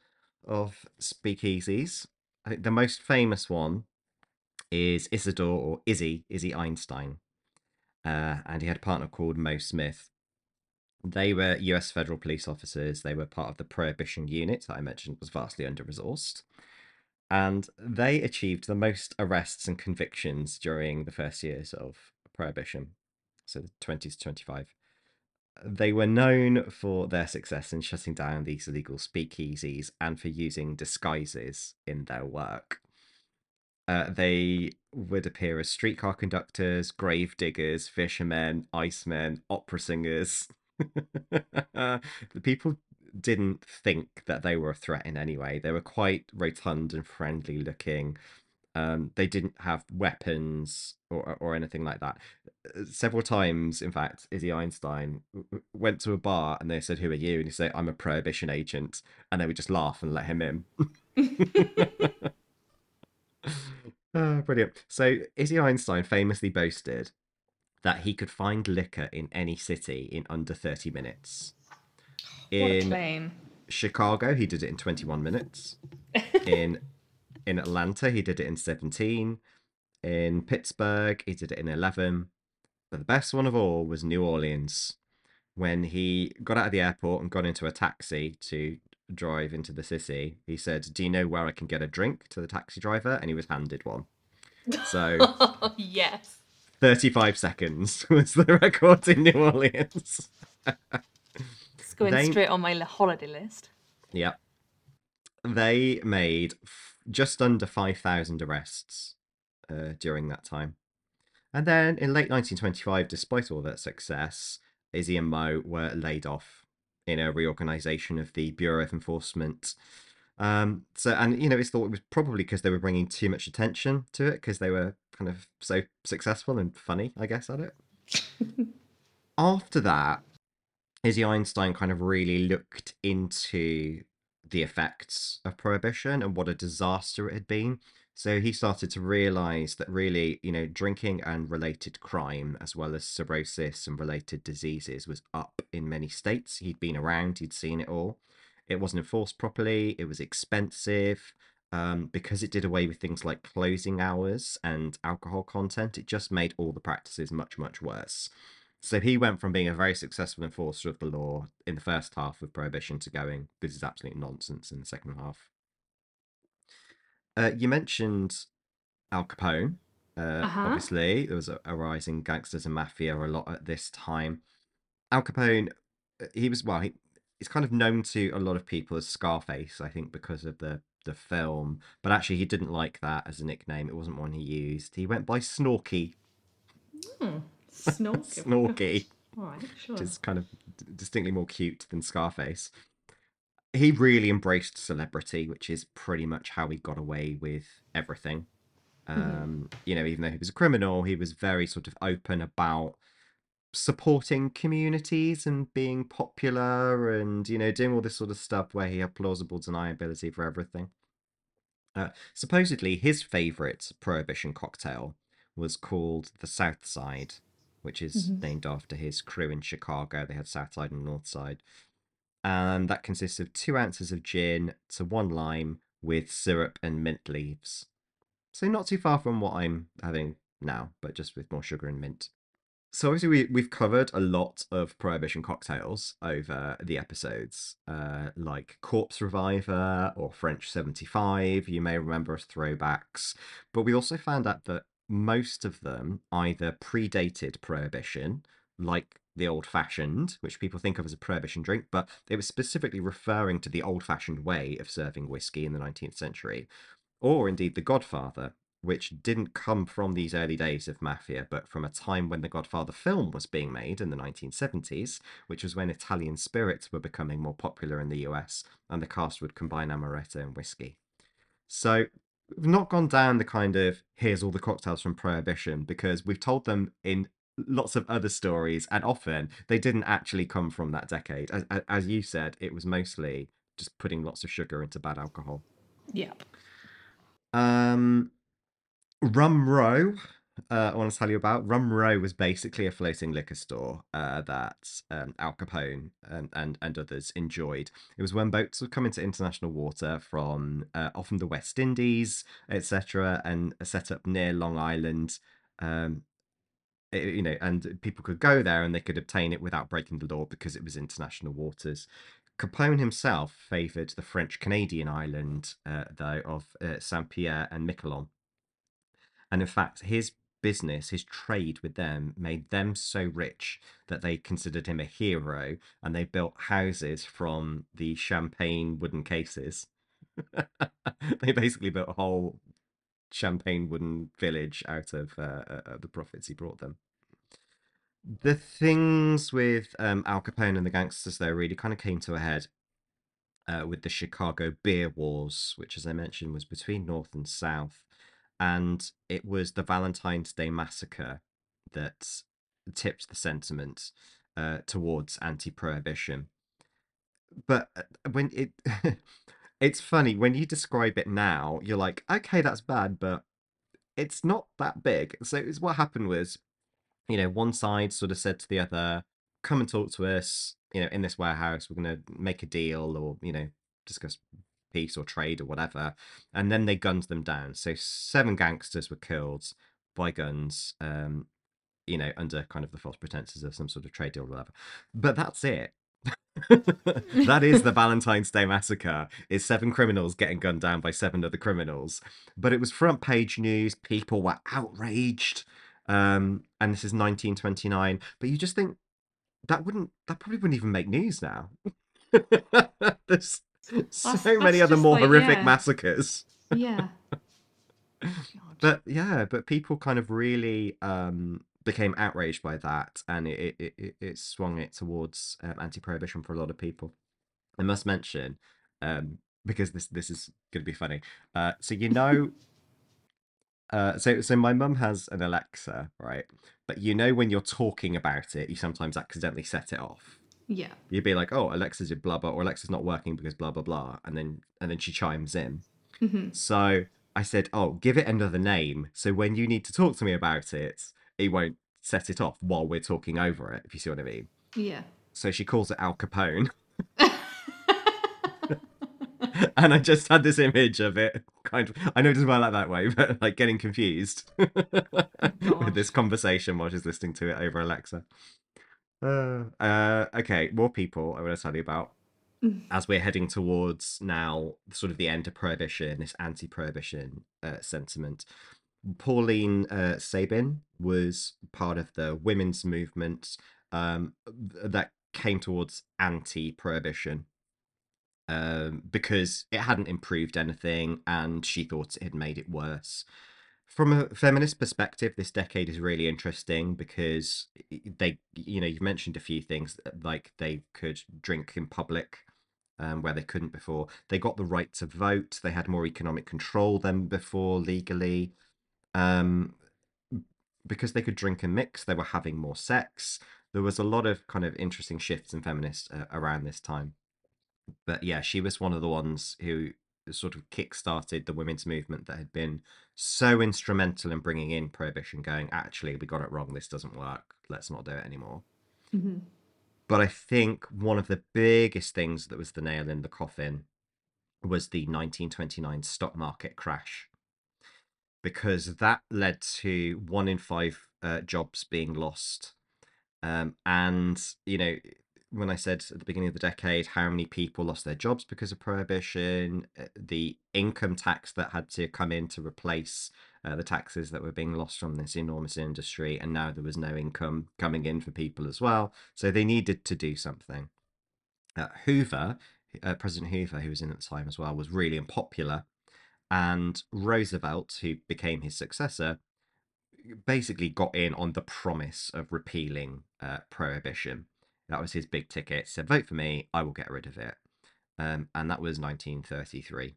of speakeasies. I think the most famous one is Isidore or Izzy, Izzy Einstein. Uh, and he had a partner called Mo Smith. They were US federal police officers. They were part of the Prohibition Unit that I mentioned was vastly under resourced. And they achieved the most arrests and convictions during the first years of Prohibition. So the 20s to 25 they were known for their success in shutting down these illegal speakeasies and for using disguises in their work. Uh, they would appear as streetcar conductors, grave diggers, fishermen, icemen, opera singers. the people didn't think that they were a threat in any way. They were quite rotund and friendly looking. Um, they didn't have weapons or or anything like that. Uh, Several times, in fact, Izzy Einstein went to a bar and they said, "Who are you?" and he said, "I'm a prohibition agent," and they would just laugh and let him in. Ah, brilliant. So Izzy Einstein famously boasted that he could find liquor in any city in under 30 minutes. In claim. Chicago, he did it in 21 minutes. In in Atlanta, he did it in 17. In Pittsburgh, he did it in 11. But the best one of all was New Orleans. When he got out of the airport and got into a taxi to drive into the city, he said, Do you know where I can get a drink to the taxi driver? And he was handed one. So yes. 35 seconds was the record in New Orleans. It's going They- straight on my holiday list. Yep. They made f- just under 5,000 arrests uh, during that time. And then in late 1925, despite all that success, Izzy and Mo were laid off in a reorganization of the Bureau of Enforcement. Um, so, and you know, it's thought it was probably because they were bringing too much attention to it because they were kind of so successful and funny, I guess, at it. After that, Izzy Einstein kind of really looked into the effects of prohibition and what a disaster it had been. So he started to realize that really, you know, drinking and related crime, as well as cirrhosis and related diseases, was up in many states. He'd been around, he'd seen it all. It wasn't enforced properly, it was expensive. Um, because it did away with things like closing hours and alcohol content, it just made all the practices much, much worse. So he went from being a very successful enforcer of the law in the first half of Prohibition to going, this is absolute nonsense in the second half. Uh, you mentioned Al Capone. Uh, Uh-huh. Obviously, there was a, a rise in gangsters and mafia a lot at this time. Al Capone, uh, he was, well, he, he's kind of known to a lot of people as Scarface, I think, because of the, the film. But actually, he didn't like that as a nickname. It wasn't one he used. He went by Snorky. Hmm. Snorky. Snorky. All right, sure. which is kind of distinctly more cute than Scarface. He really embraced celebrity, which is pretty much how he got away with everything. Um, You know, even though he was a criminal, he was very sort of open about supporting communities and being popular and, you know, doing all this sort of stuff where he had plausible deniability for everything. Uh, supposedly, his favorite prohibition cocktail was called the South Side, which is Mhm. named after his crew in Chicago. They had South Side and North Side. And that consists of two ounces of gin to one lime with syrup and mint leaves. So not too far from what I'm having now, but just with more sugar and mint. So obviously we we've covered a lot of prohibition cocktails over the episodes, uh, like Corpse Reviver or French 75. You may remember as throwbacks, but we also found out that most of them either predated prohibition, like the old fashioned, which people think of as a prohibition drink, but it was specifically referring to the old fashioned way of serving whiskey in the 19th century, or indeed the Godfather, which didn't come from these early days of mafia, but from a time when the Godfather film was being made in the 1970s, which was when Italian spirits were becoming more popular in the US and the cast would combine amaretto and whiskey. So we've not gone down the kind of here's all the cocktails from Prohibition because we've told them in lots of other stories, and often they didn't actually come from that decade. As, as you said, it was mostly just putting lots of sugar into bad alcohol. Yep. Um, Rum Row, uh, I want to tell you about. Rum Row was basically a floating liquor store uh, that um, Al Capone and, and, and others enjoyed. It was when boats would come into international water from uh, often the West Indies, etc., and set up near Long Island. Um, you know, and people could go there and they could obtain it without breaking the law because it was international waters. Capone himself favoured the French Canadian island, uh, though, of uh, Saint Pierre and Miquelon. And in fact, his business, his trade with them, made them so rich that they considered him a hero and they built houses from the champagne wooden cases. they basically built a whole champagne wooden village out of uh, uh, the profits he brought them. The things with um, Al Capone and the gangsters, though, really kind of came to a head uh, with the Chicago Beer Wars, which, as I mentioned, was between North and South. And it was the Valentine's Day Massacre that tipped the sentiment uh, towards anti prohibition. But uh, when it. it's funny, when you describe it now, you're like, okay, that's bad, but it's not that big. So it's what happened was, you know, one side sort of said to the other, come and talk to us, you know, in this warehouse, we're going to make a deal or, you know, discuss peace or trade or whatever. And then they gunned them down. So seven gangsters were killed by guns, um, you know, under kind of the false pretenses of some sort of trade deal or whatever. But that's it. that is the Valentine's Day massacre. Is seven criminals getting gunned down by seven other criminals. But it was front page news. People were outraged. Um, and this is 1929. But you just think that wouldn't that probably wouldn't even make news now. There's so That's- many that's other more like, horrific yeah. massacres. Yeah. But yeah, but people kind of really um became outraged by that, and it it, it, it swung it towards um, anti-prohibition for a lot of people. I must mention, um, because this this is going to be funny. Uh, so you know, uh, so so my mum has an Alexa, right? But you know when you're talking about it, you sometimes accidentally set it off. Yeah. You'd be like, "Oh, Alexa's blah blah," or "Alexa's not working because blah blah blah," and then and then she chimes in. hmm So I said, "Oh, give it another name, so when you need to talk to me about it, it won't set it off while we're talking over it." If you see what I mean. Yeah. So she calls it Al Capone, and I just had this image of it. Kind of, I know it doesn't work like that way, but like getting confused with this conversation while she's listening to it over Alexa. Uh, uh, okay, more people I want to tell you about Mm. as we're heading towards now sort of the end of prohibition, this anti-prohibition uh, sentiment. Pauline uh, Sabin was part of the women's movement um, that came towards anti-prohibition um, because it hadn't improved anything, and she thought it had made it worse. From a feminist perspective, this decade is really interesting because they, you know, you've mentioned a few things like they could drink in public um, where they couldn't before. They got the right to vote. They had more economic control than before legally. Um, because they could drink and mix, they were having more sex. There was a lot of kind of interesting shifts in feminists uh, around this time. But yeah, she was one of the ones who sort of kick-started the women's movement that had been so instrumental in bringing in prohibition going actually we got it wrong. This doesn't work. Let's not do it anymore. Hmm but I think one of the biggest things that was the nail in the coffin was the 1929 stock market crash, because that led to one in five uh, jobs being lost. Um, and, you know, when I said at the beginning of the decade how many people lost their jobs because of prohibition, uh, the income tax that had to come in to replace uh, the taxes that were being lost from this enormous industry, and now there was no income coming in for people as well. So they needed to do something. Uh, Hoover, uh, President Hoover, who was in at the time as well, was really unpopular. And Roosevelt, who became his successor, basically got in on the promise of repealing uh, prohibition. That was his big ticket. Said, vote for me, I will get rid of it. Um, and that was 1933.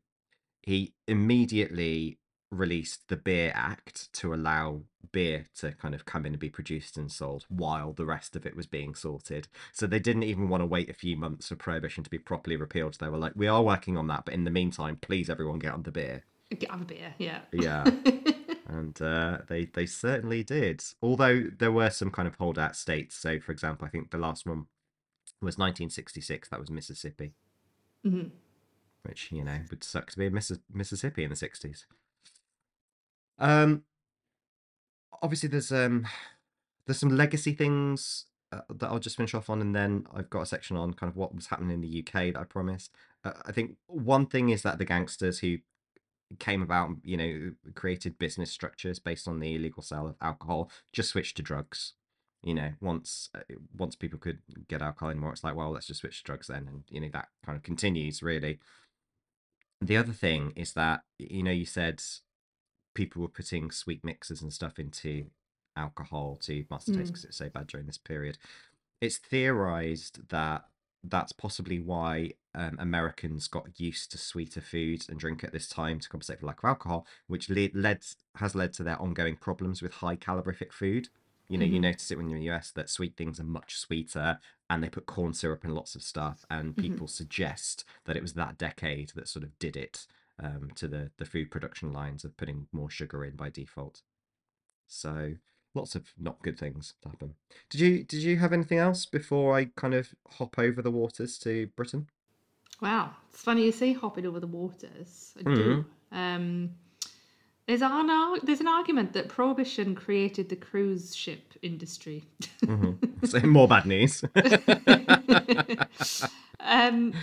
He immediately released the Beer Act to allow beer to kind of come in and be produced and sold while the rest of it was being sorted. So they didn't even want to wait a few months for prohibition to be properly repealed. They were like, we are working on that, but in the meantime, please everyone get on the beer. Get have a beer, yeah. Yeah. and uh, they they certainly did. Although there were some kind of holdout states. So, for example, I think the last one was 1966. That was Mississippi, hmm which you know would suck to be in Missi- Mississippi in the 60s. Um, obviously, there's um, there's some legacy things uh, that I'll just finish off on, and then I've got a section on kind of what was happening in the UK that I promised. Uh, I think one thing is that the gangsters who came about, you know, created business structures based on the illegal sale of alcohol, just switched to drugs. You know, once uh, once people could get alcohol anymore, it's like, well, let's just switch to drugs then, and you know that kind of continues really. The other thing is that you know you said people were putting sweet mixers and stuff into alcohol to mask the taste Mm. because it's so bad during this period. It's theorized that that's possibly why um, Americans got used to sweeter food and drink at this time to compensate for lack of alcohol, which led, led has led to their ongoing problems with high calorific food. You know, you Mhm. notice it when you're in the US that sweet things are much sweeter, and they put corn syrup in lots of stuff, and Mhm. people suggest that it was that decade that sort of did it um, to the the food production lines of putting more sugar in by default. So lots of not good things happen. Did you did you have anything else before I kind of hop over the waters to Britain? Wow, it's funny you say hopping over the waters. I Mhm. do. Um, there's an there's an argument that prohibition created the cruise ship industry. Mhm. So more bad news. um,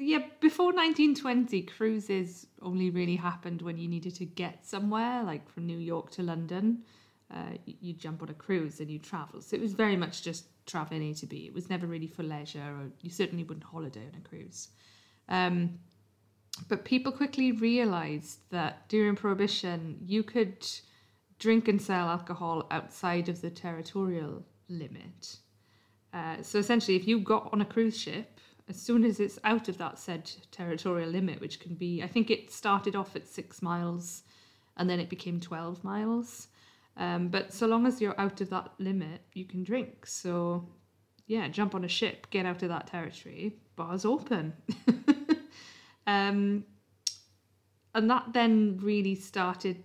yeah, before 1920, cruises only really happened when you needed to get somewhere, like from New York to London. Uh, you, jump on a cruise and you travel. So it was very much just traveling A to B. It was never really for leisure, or you certainly wouldn't holiday on a cruise. Um, but people quickly realized that during Prohibition, you could drink and sell alcohol outside of the territorial limit. Uh, so essentially, if you got on a cruise ship, as soon as it's out of that said territorial limit, which can be, I think it started off at six miles and then it became 12 miles. Um, but so long as you're out of that limit, you can drink. So, yeah, jump on a ship, get out of that territory, bars open. um, and that then really started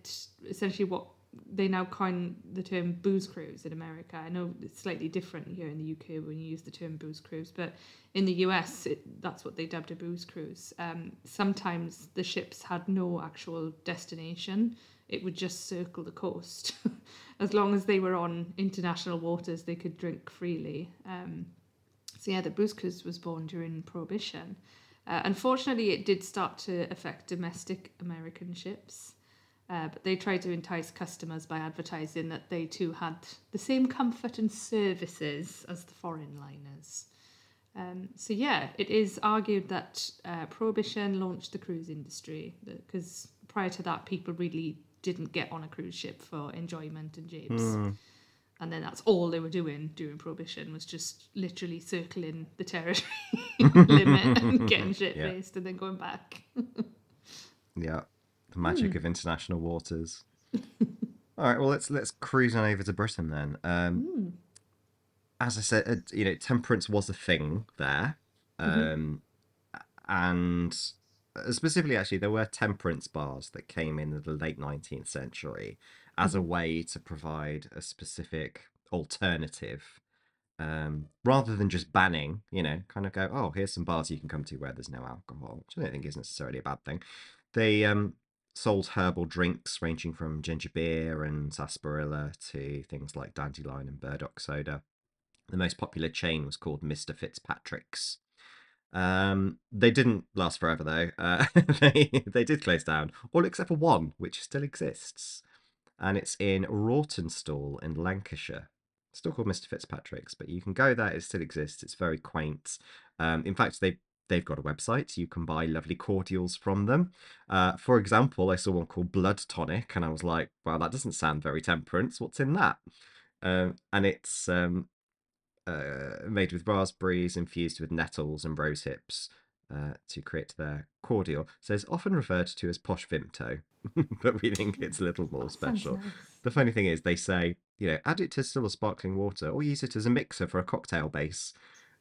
essentially what they now coin the term booze cruise in America. I know it's slightly different here in the UK when you use the term booze cruise, but in the US, it, that's what they dubbed a booze cruise. Um, sometimes the ships had no actual destination, it would just circle the coast. as long as they were on international waters, they could drink freely. Um, so, yeah, the booze cruise was born during Prohibition. Uh, unfortunately, it did start to affect domestic American ships. Uh, but they tried to entice customers by advertising that they too had the same comfort and services as the foreign liners. Um, so, yeah, it is argued that uh, Prohibition launched the cruise industry because prior to that, people really didn't get on a cruise ship for enjoyment and japes. Hmm. And then that's all they were doing during Prohibition was just literally circling the territory limit and getting shit Yeah. faced and then going back. Yeah, the magic of international waters. All right, well let's let's cruise on over to Britain then. Um, as I said, uh, you know, temperance was a thing there, um, and uh, specifically, actually, there were temperance bars that came in the late nineteenth century as a way to provide a specific alternative. Um, rather than just banning, you know, kind of go, oh, here's some bars you can come to where there's no alcohol, which I don't think is necessarily a bad thing. They um, sold herbal drinks ranging from ginger beer and sarsaparilla to things like dandelion and burdock soda. The most popular chain was called Mr. Fitzpatrick's. Um, they didn't last forever though. Uh, they they did close down, all except for one, which still exists. and it's in Rawtenstall in Lancashire. Still called Mr. Fitzpatrick's, but you can go there. It still exists. It's very quaint. Um, in fact, they they've got a website. You can buy lovely cordials from them. Uh, for example, I saw one called Blood Tonic, and I was like, "Wow, that doesn't sound very temperance. What's in that?" Um, and it's um, uh, made with raspberries infused with nettles and rose hips uh, to create their cordial. So it's often referred to as posh Vimto, but we think it's a little more That special. nice. The funny thing is, they say, you know, add it to still a sparkling water or use it as a mixer for a cocktail base.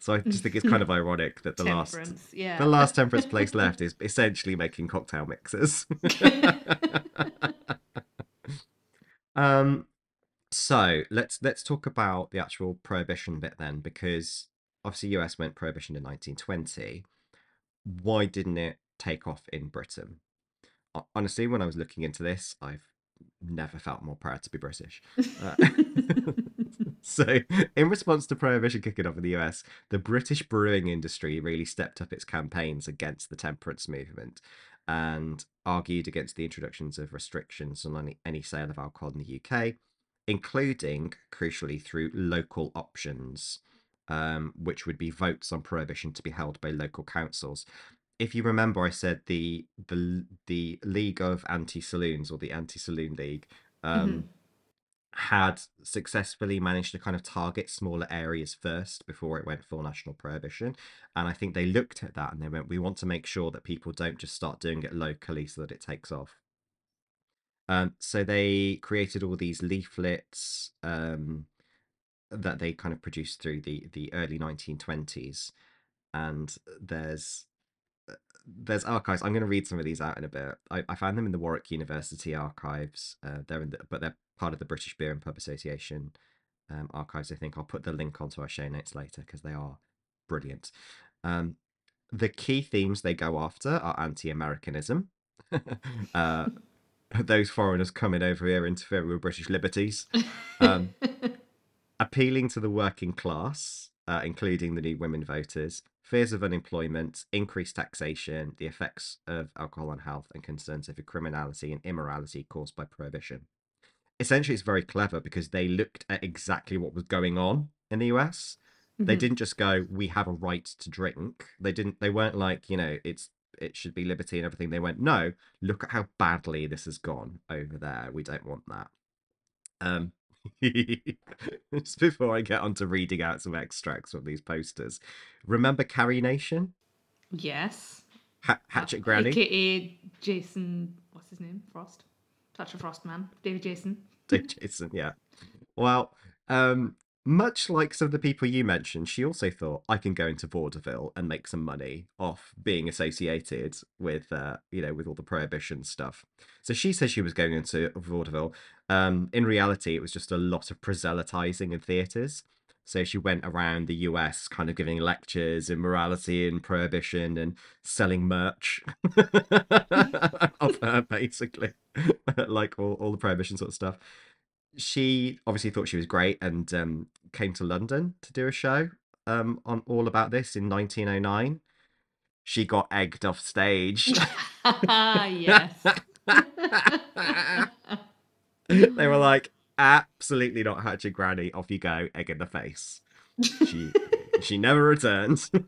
So I just think it's kind of ironic that the last yeah. the last temperance place left is essentially making cocktail mixers. um, so let's let's talk about the actual prohibition bit then, because obviously US went prohibition in 1920. Why didn't it take off in Britain? Honestly, when I was looking into this, I've never felt more proud to be British. Uh, so, in response to prohibition kicking off in the US, the British brewing industry really stepped up its campaigns against the temperance movement and argued against the introductions of restrictions on any, any sale of alcohol in the UK, including, crucially, through local options, um, which would be votes on prohibition to be held by local councils. If you remember, I said the the the League of Anti Saloons or the Anti Saloon League um, had successfully managed to kind of target smaller areas first before it went full national prohibition. And I think they looked at that and they went, we want to make sure that people don't just start doing it locally so that it takes off. Um, so they created all these leaflets um, that they kind of produced through the the early 1920s, and there's there's archives. I'm going to read some of these out in a bit. I, I found them in the Warwick University archives. Uh, they're in the, but they're part of the British Beer and Pub Association um, archives. I think I'll put the link onto our show notes later because they are brilliant. Um, the key themes they go after are anti-Americanism. uh, those foreigners coming over here interfering with British liberties. Um, appealing to the working class, uh, including the new women voters, fears of unemployment, increased taxation, the effects of alcohol on health, and concerns over criminality and immorality caused by prohibition. Essentially, it's very clever because they looked at exactly what was going on in the US. They Mhm. didn't just go, "We have a right to drink." They didn't. They weren't like, you know, it's it should be liberty and everything. They went, "No, look at how badly this has gone over there. We don't want that." Um, just before I get on to reading out some extracts from these posters, remember Carrie Nation? Yes. Ha- Hatchet Granny? AKA Jason, what's his name? Frost. Touch of Frost Man. David Jason. David Jason, yeah. Well, um, much like some of the people you mentioned, she also thought I can go into vaudeville and make some money off being associated with, uh, you know, with all the prohibition stuff. So she says she was going into vaudeville. Um, in reality, it was just a lot of proselytizing in theaters. So she went around the US, kind of giving lectures in morality and prohibition and selling merch of her, basically, like all, all the prohibition sort of stuff she obviously thought she was great and um, came to London to do a show um, on all about this in 1909. She got egged off stage. yes. They were like, absolutely not Hatchet Granny. Off you go, egg in the face. She she never returned.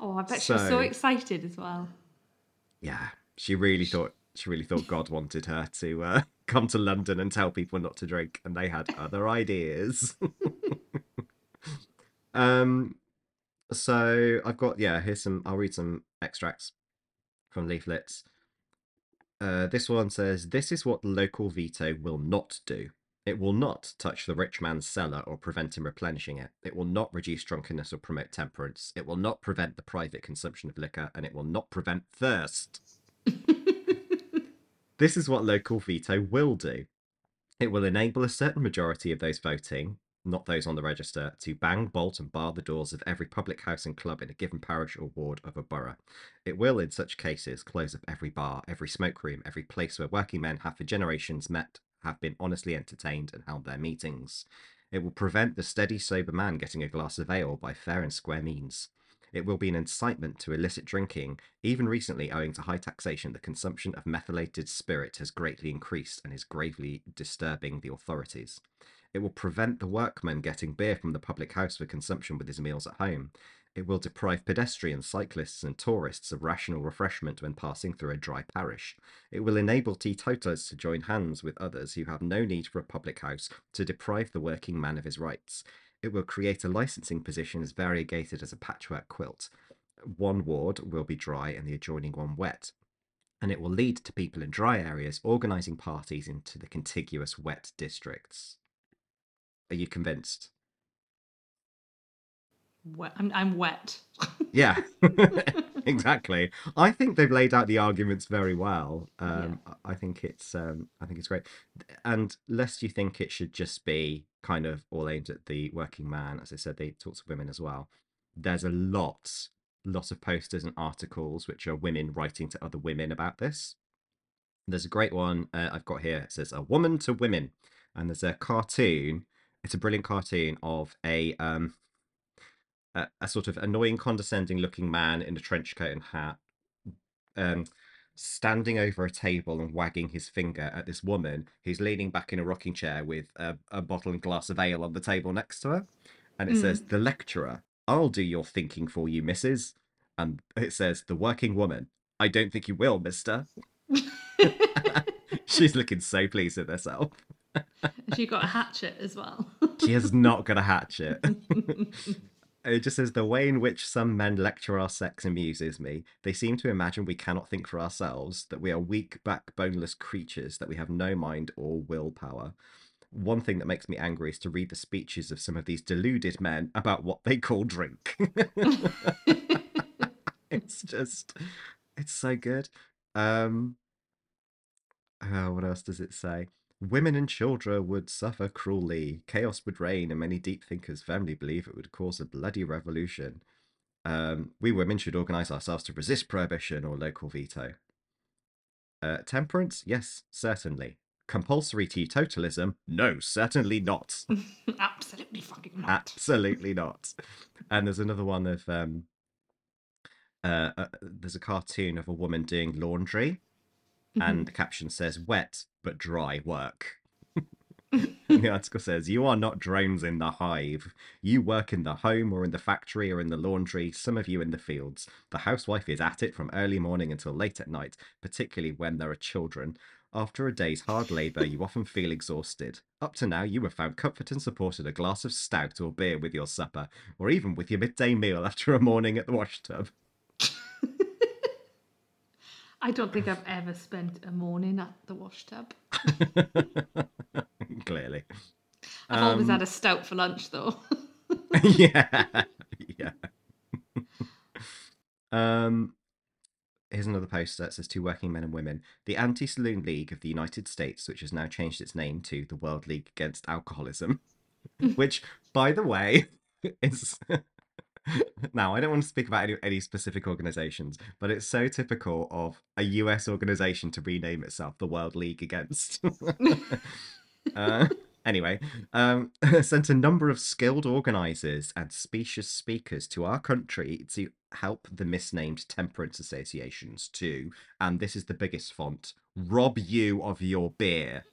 oh, I bet she was so So- excited as well. yeah, she really thought she really thought God wanted her to uh, come to London and tell people not to drink, and they had other ideas. um, so I've got yeah, here's some. I'll read some extracts from leaflets. Uh, this one says, "This is what the local veto will not do." It will not touch the rich man's cellar or prevent him replenishing it. It will not reduce drunkenness or promote temperance. It will not prevent the private consumption of liquor, and it will not prevent thirst. This is what local veto will do. It will enable a certain majority of those voting, not those on the register, to bang, bolt, and bar the doors of every public house and club in a given parish or ward of a borough. It will, in such cases, close up every bar, every smoke room, every place where working men have for generations met, have been honestly entertained, and held their meetings. It will prevent the steady, sober man getting a glass of ale by fair and square means. It will be an incitement to illicit drinking. Even recently, owing to high taxation, the consumption of methylated spirit has greatly increased and is gravely disturbing the authorities. It will prevent the workman getting beer from the public house for consumption with his meals at home. It will deprive pedestrians, cyclists, and tourists of rational refreshment when passing through a dry parish. It will enable teetotalers to join hands with others who have no need for a public house to deprive the working man of his rights. It will create a licensing position as variegated as a patchwork quilt. One ward will be dry and the adjoining one wet. And it will lead to people in dry areas organising parties into the contiguous wet districts. Are you convinced? Wet. I'm, I'm wet. Yeah, exactly. I think they've laid out the arguments very well. Um, I think it's um, I think it's great. And lest you think it should just be kind of all aimed at the working man, as I said, they talk to women as well. There's a lot, lot of posters and articles which are women writing to other women about this. There's a great one uh, I've got here. It says "A Woman to Women," and there's a cartoon. It's a brilliant cartoon of a um, a, a sort of annoying, condescending looking man in a trench coat and hat, um, standing over a table and wagging his finger at this woman who's leaning back in a rocking chair with a, a bottle and glass of ale on the table next to her. And it says, The lecturer, I'll do your thinking for you, missus. And it says, The working woman, I don't think you will, mister. She's looking so pleased with herself. She got a hatchet as well. She has not got a hatchet. It just says the way in which some men lecture our sex amuses me. They seem to imagine we cannot think for ourselves, that we are weak, backboneless creatures, that we have no mind or willpower. One thing that makes me angry is to read the speeches of some of these deluded men about what they call drink. it's just, it's so good. Um, uh, what else does it say? Women and children would suffer cruelly. Chaos would reign, and many deep thinkers firmly believe it would cause a bloody revolution. Um, we women should organize ourselves to resist prohibition or local veto. Uh, temperance? Yes, certainly. Compulsory teetotalism? No, certainly not. Absolutely fucking not. Absolutely not. And there's another one of um, uh, uh, there's a cartoon of a woman doing laundry, Mm-hmm. and the caption says "wet but dry work." the article says, "You are not drones in the hive. You work in the home or in the factory or in the laundry. Some of you in the fields. The housewife is at it from early morning until late at night, particularly when there are children." After a day's hard labour, you often feel exhausted. Up to now, you have found comfort and support in a glass of stout or beer with your supper, or even with your midday meal after a morning at the wash tub. I don't think I've ever spent a morning at the wash tub. Clearly. I've always Um, had a stout for lunch though. yeah. Yeah. um here's another post that says to working men and women. The Anti Saloon League of the United States, which has now changed its name to the World League Against Alcoholism, which, by the way, is now I don't want to speak about any, any specific organizations, but it's so typical of a US organization to rename itself the World League Against. uh, anyway, um, sent a number of skilled organizers and specious speakers to our country to help the misnamed temperance associations to, and this is the biggest font, rob you of your beer.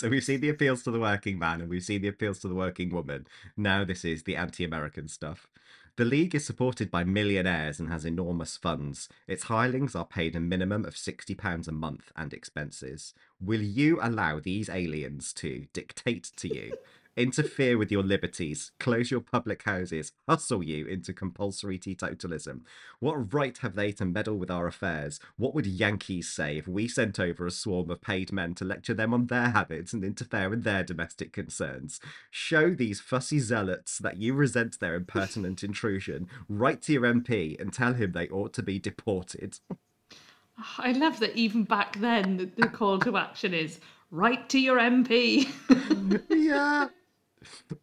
So we've seen the appeals to the working man and we've seen the appeals to the working woman. Now this is the anti American stuff. The League is supported by millionaires and has enormous funds. Its hirelings are paid a minimum of £60 a month and expenses. Will you allow these aliens to dictate to you, interfere with your liberties, close your public houses, hustle you into compulsory teetotalism? What right have they to meddle with our affairs? What would Yankees say if we sent over a swarm of paid men to lecture them on their habits and interfere in their domestic concerns? Show these fussy zealots that you resent their impertinent intrusion. Write to your MP and tell him they ought to be deported. I love that even back then the, the call to action is write to your MP. yeah.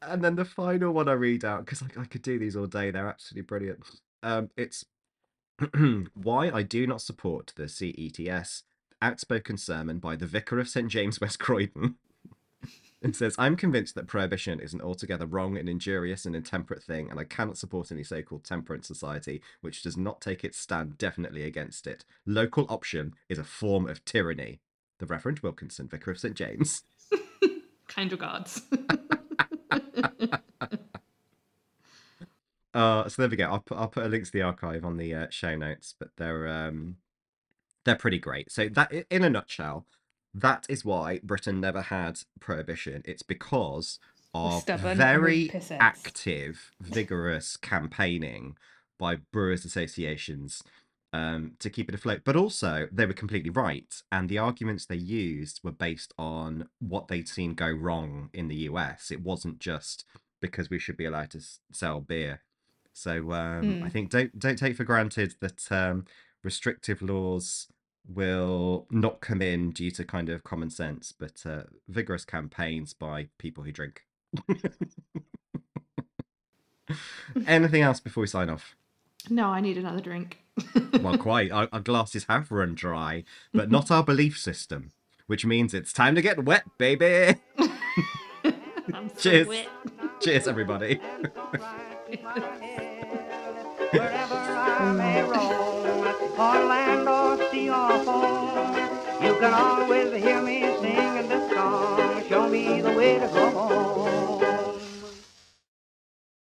And then the final one I read out because I, I could do these all day. They're absolutely brilliant. Um, it's why I do not support the CETS outspoken sermon by the Vicar of St James West Croydon. It says, I'm convinced that prohibition is an altogether wrong and injurious and intemperate thing, and I cannot support any so called temperance society which does not take its stand definitely against it. Local option is a form of tyranny. The Reverend Wilkinson, Vicar of St. James. Kind regards. Uh, so there we go. I'll put, I'll put a link to the archive on the uh, show notes, but they're um, they're pretty great. So that, in a nutshell, that is why Britain never had prohibition. It's because of very active, vigorous campaigning by brewers associations um, to keep it afloat. But also, they were completely right, and the arguments they used were based on what they'd seen go wrong in the US. It wasn't just because we should be allowed to s- sell beer. So um, I Mm. think don't don't take for granted that um, restrictive laws will not come in due to kind of common sense, but uh, vigorous campaigns by people who drink. Anything else before we sign off? no, I need another drink. Well, quite. Our, our glasses have run dry, but not our belief system, which means it's time to get wet, baby. I'm so Cheers. wet. Cheers, everybody. Wherever I may roam, on land or sea or foam, you can always hear me singing this song. Show me the way to go home.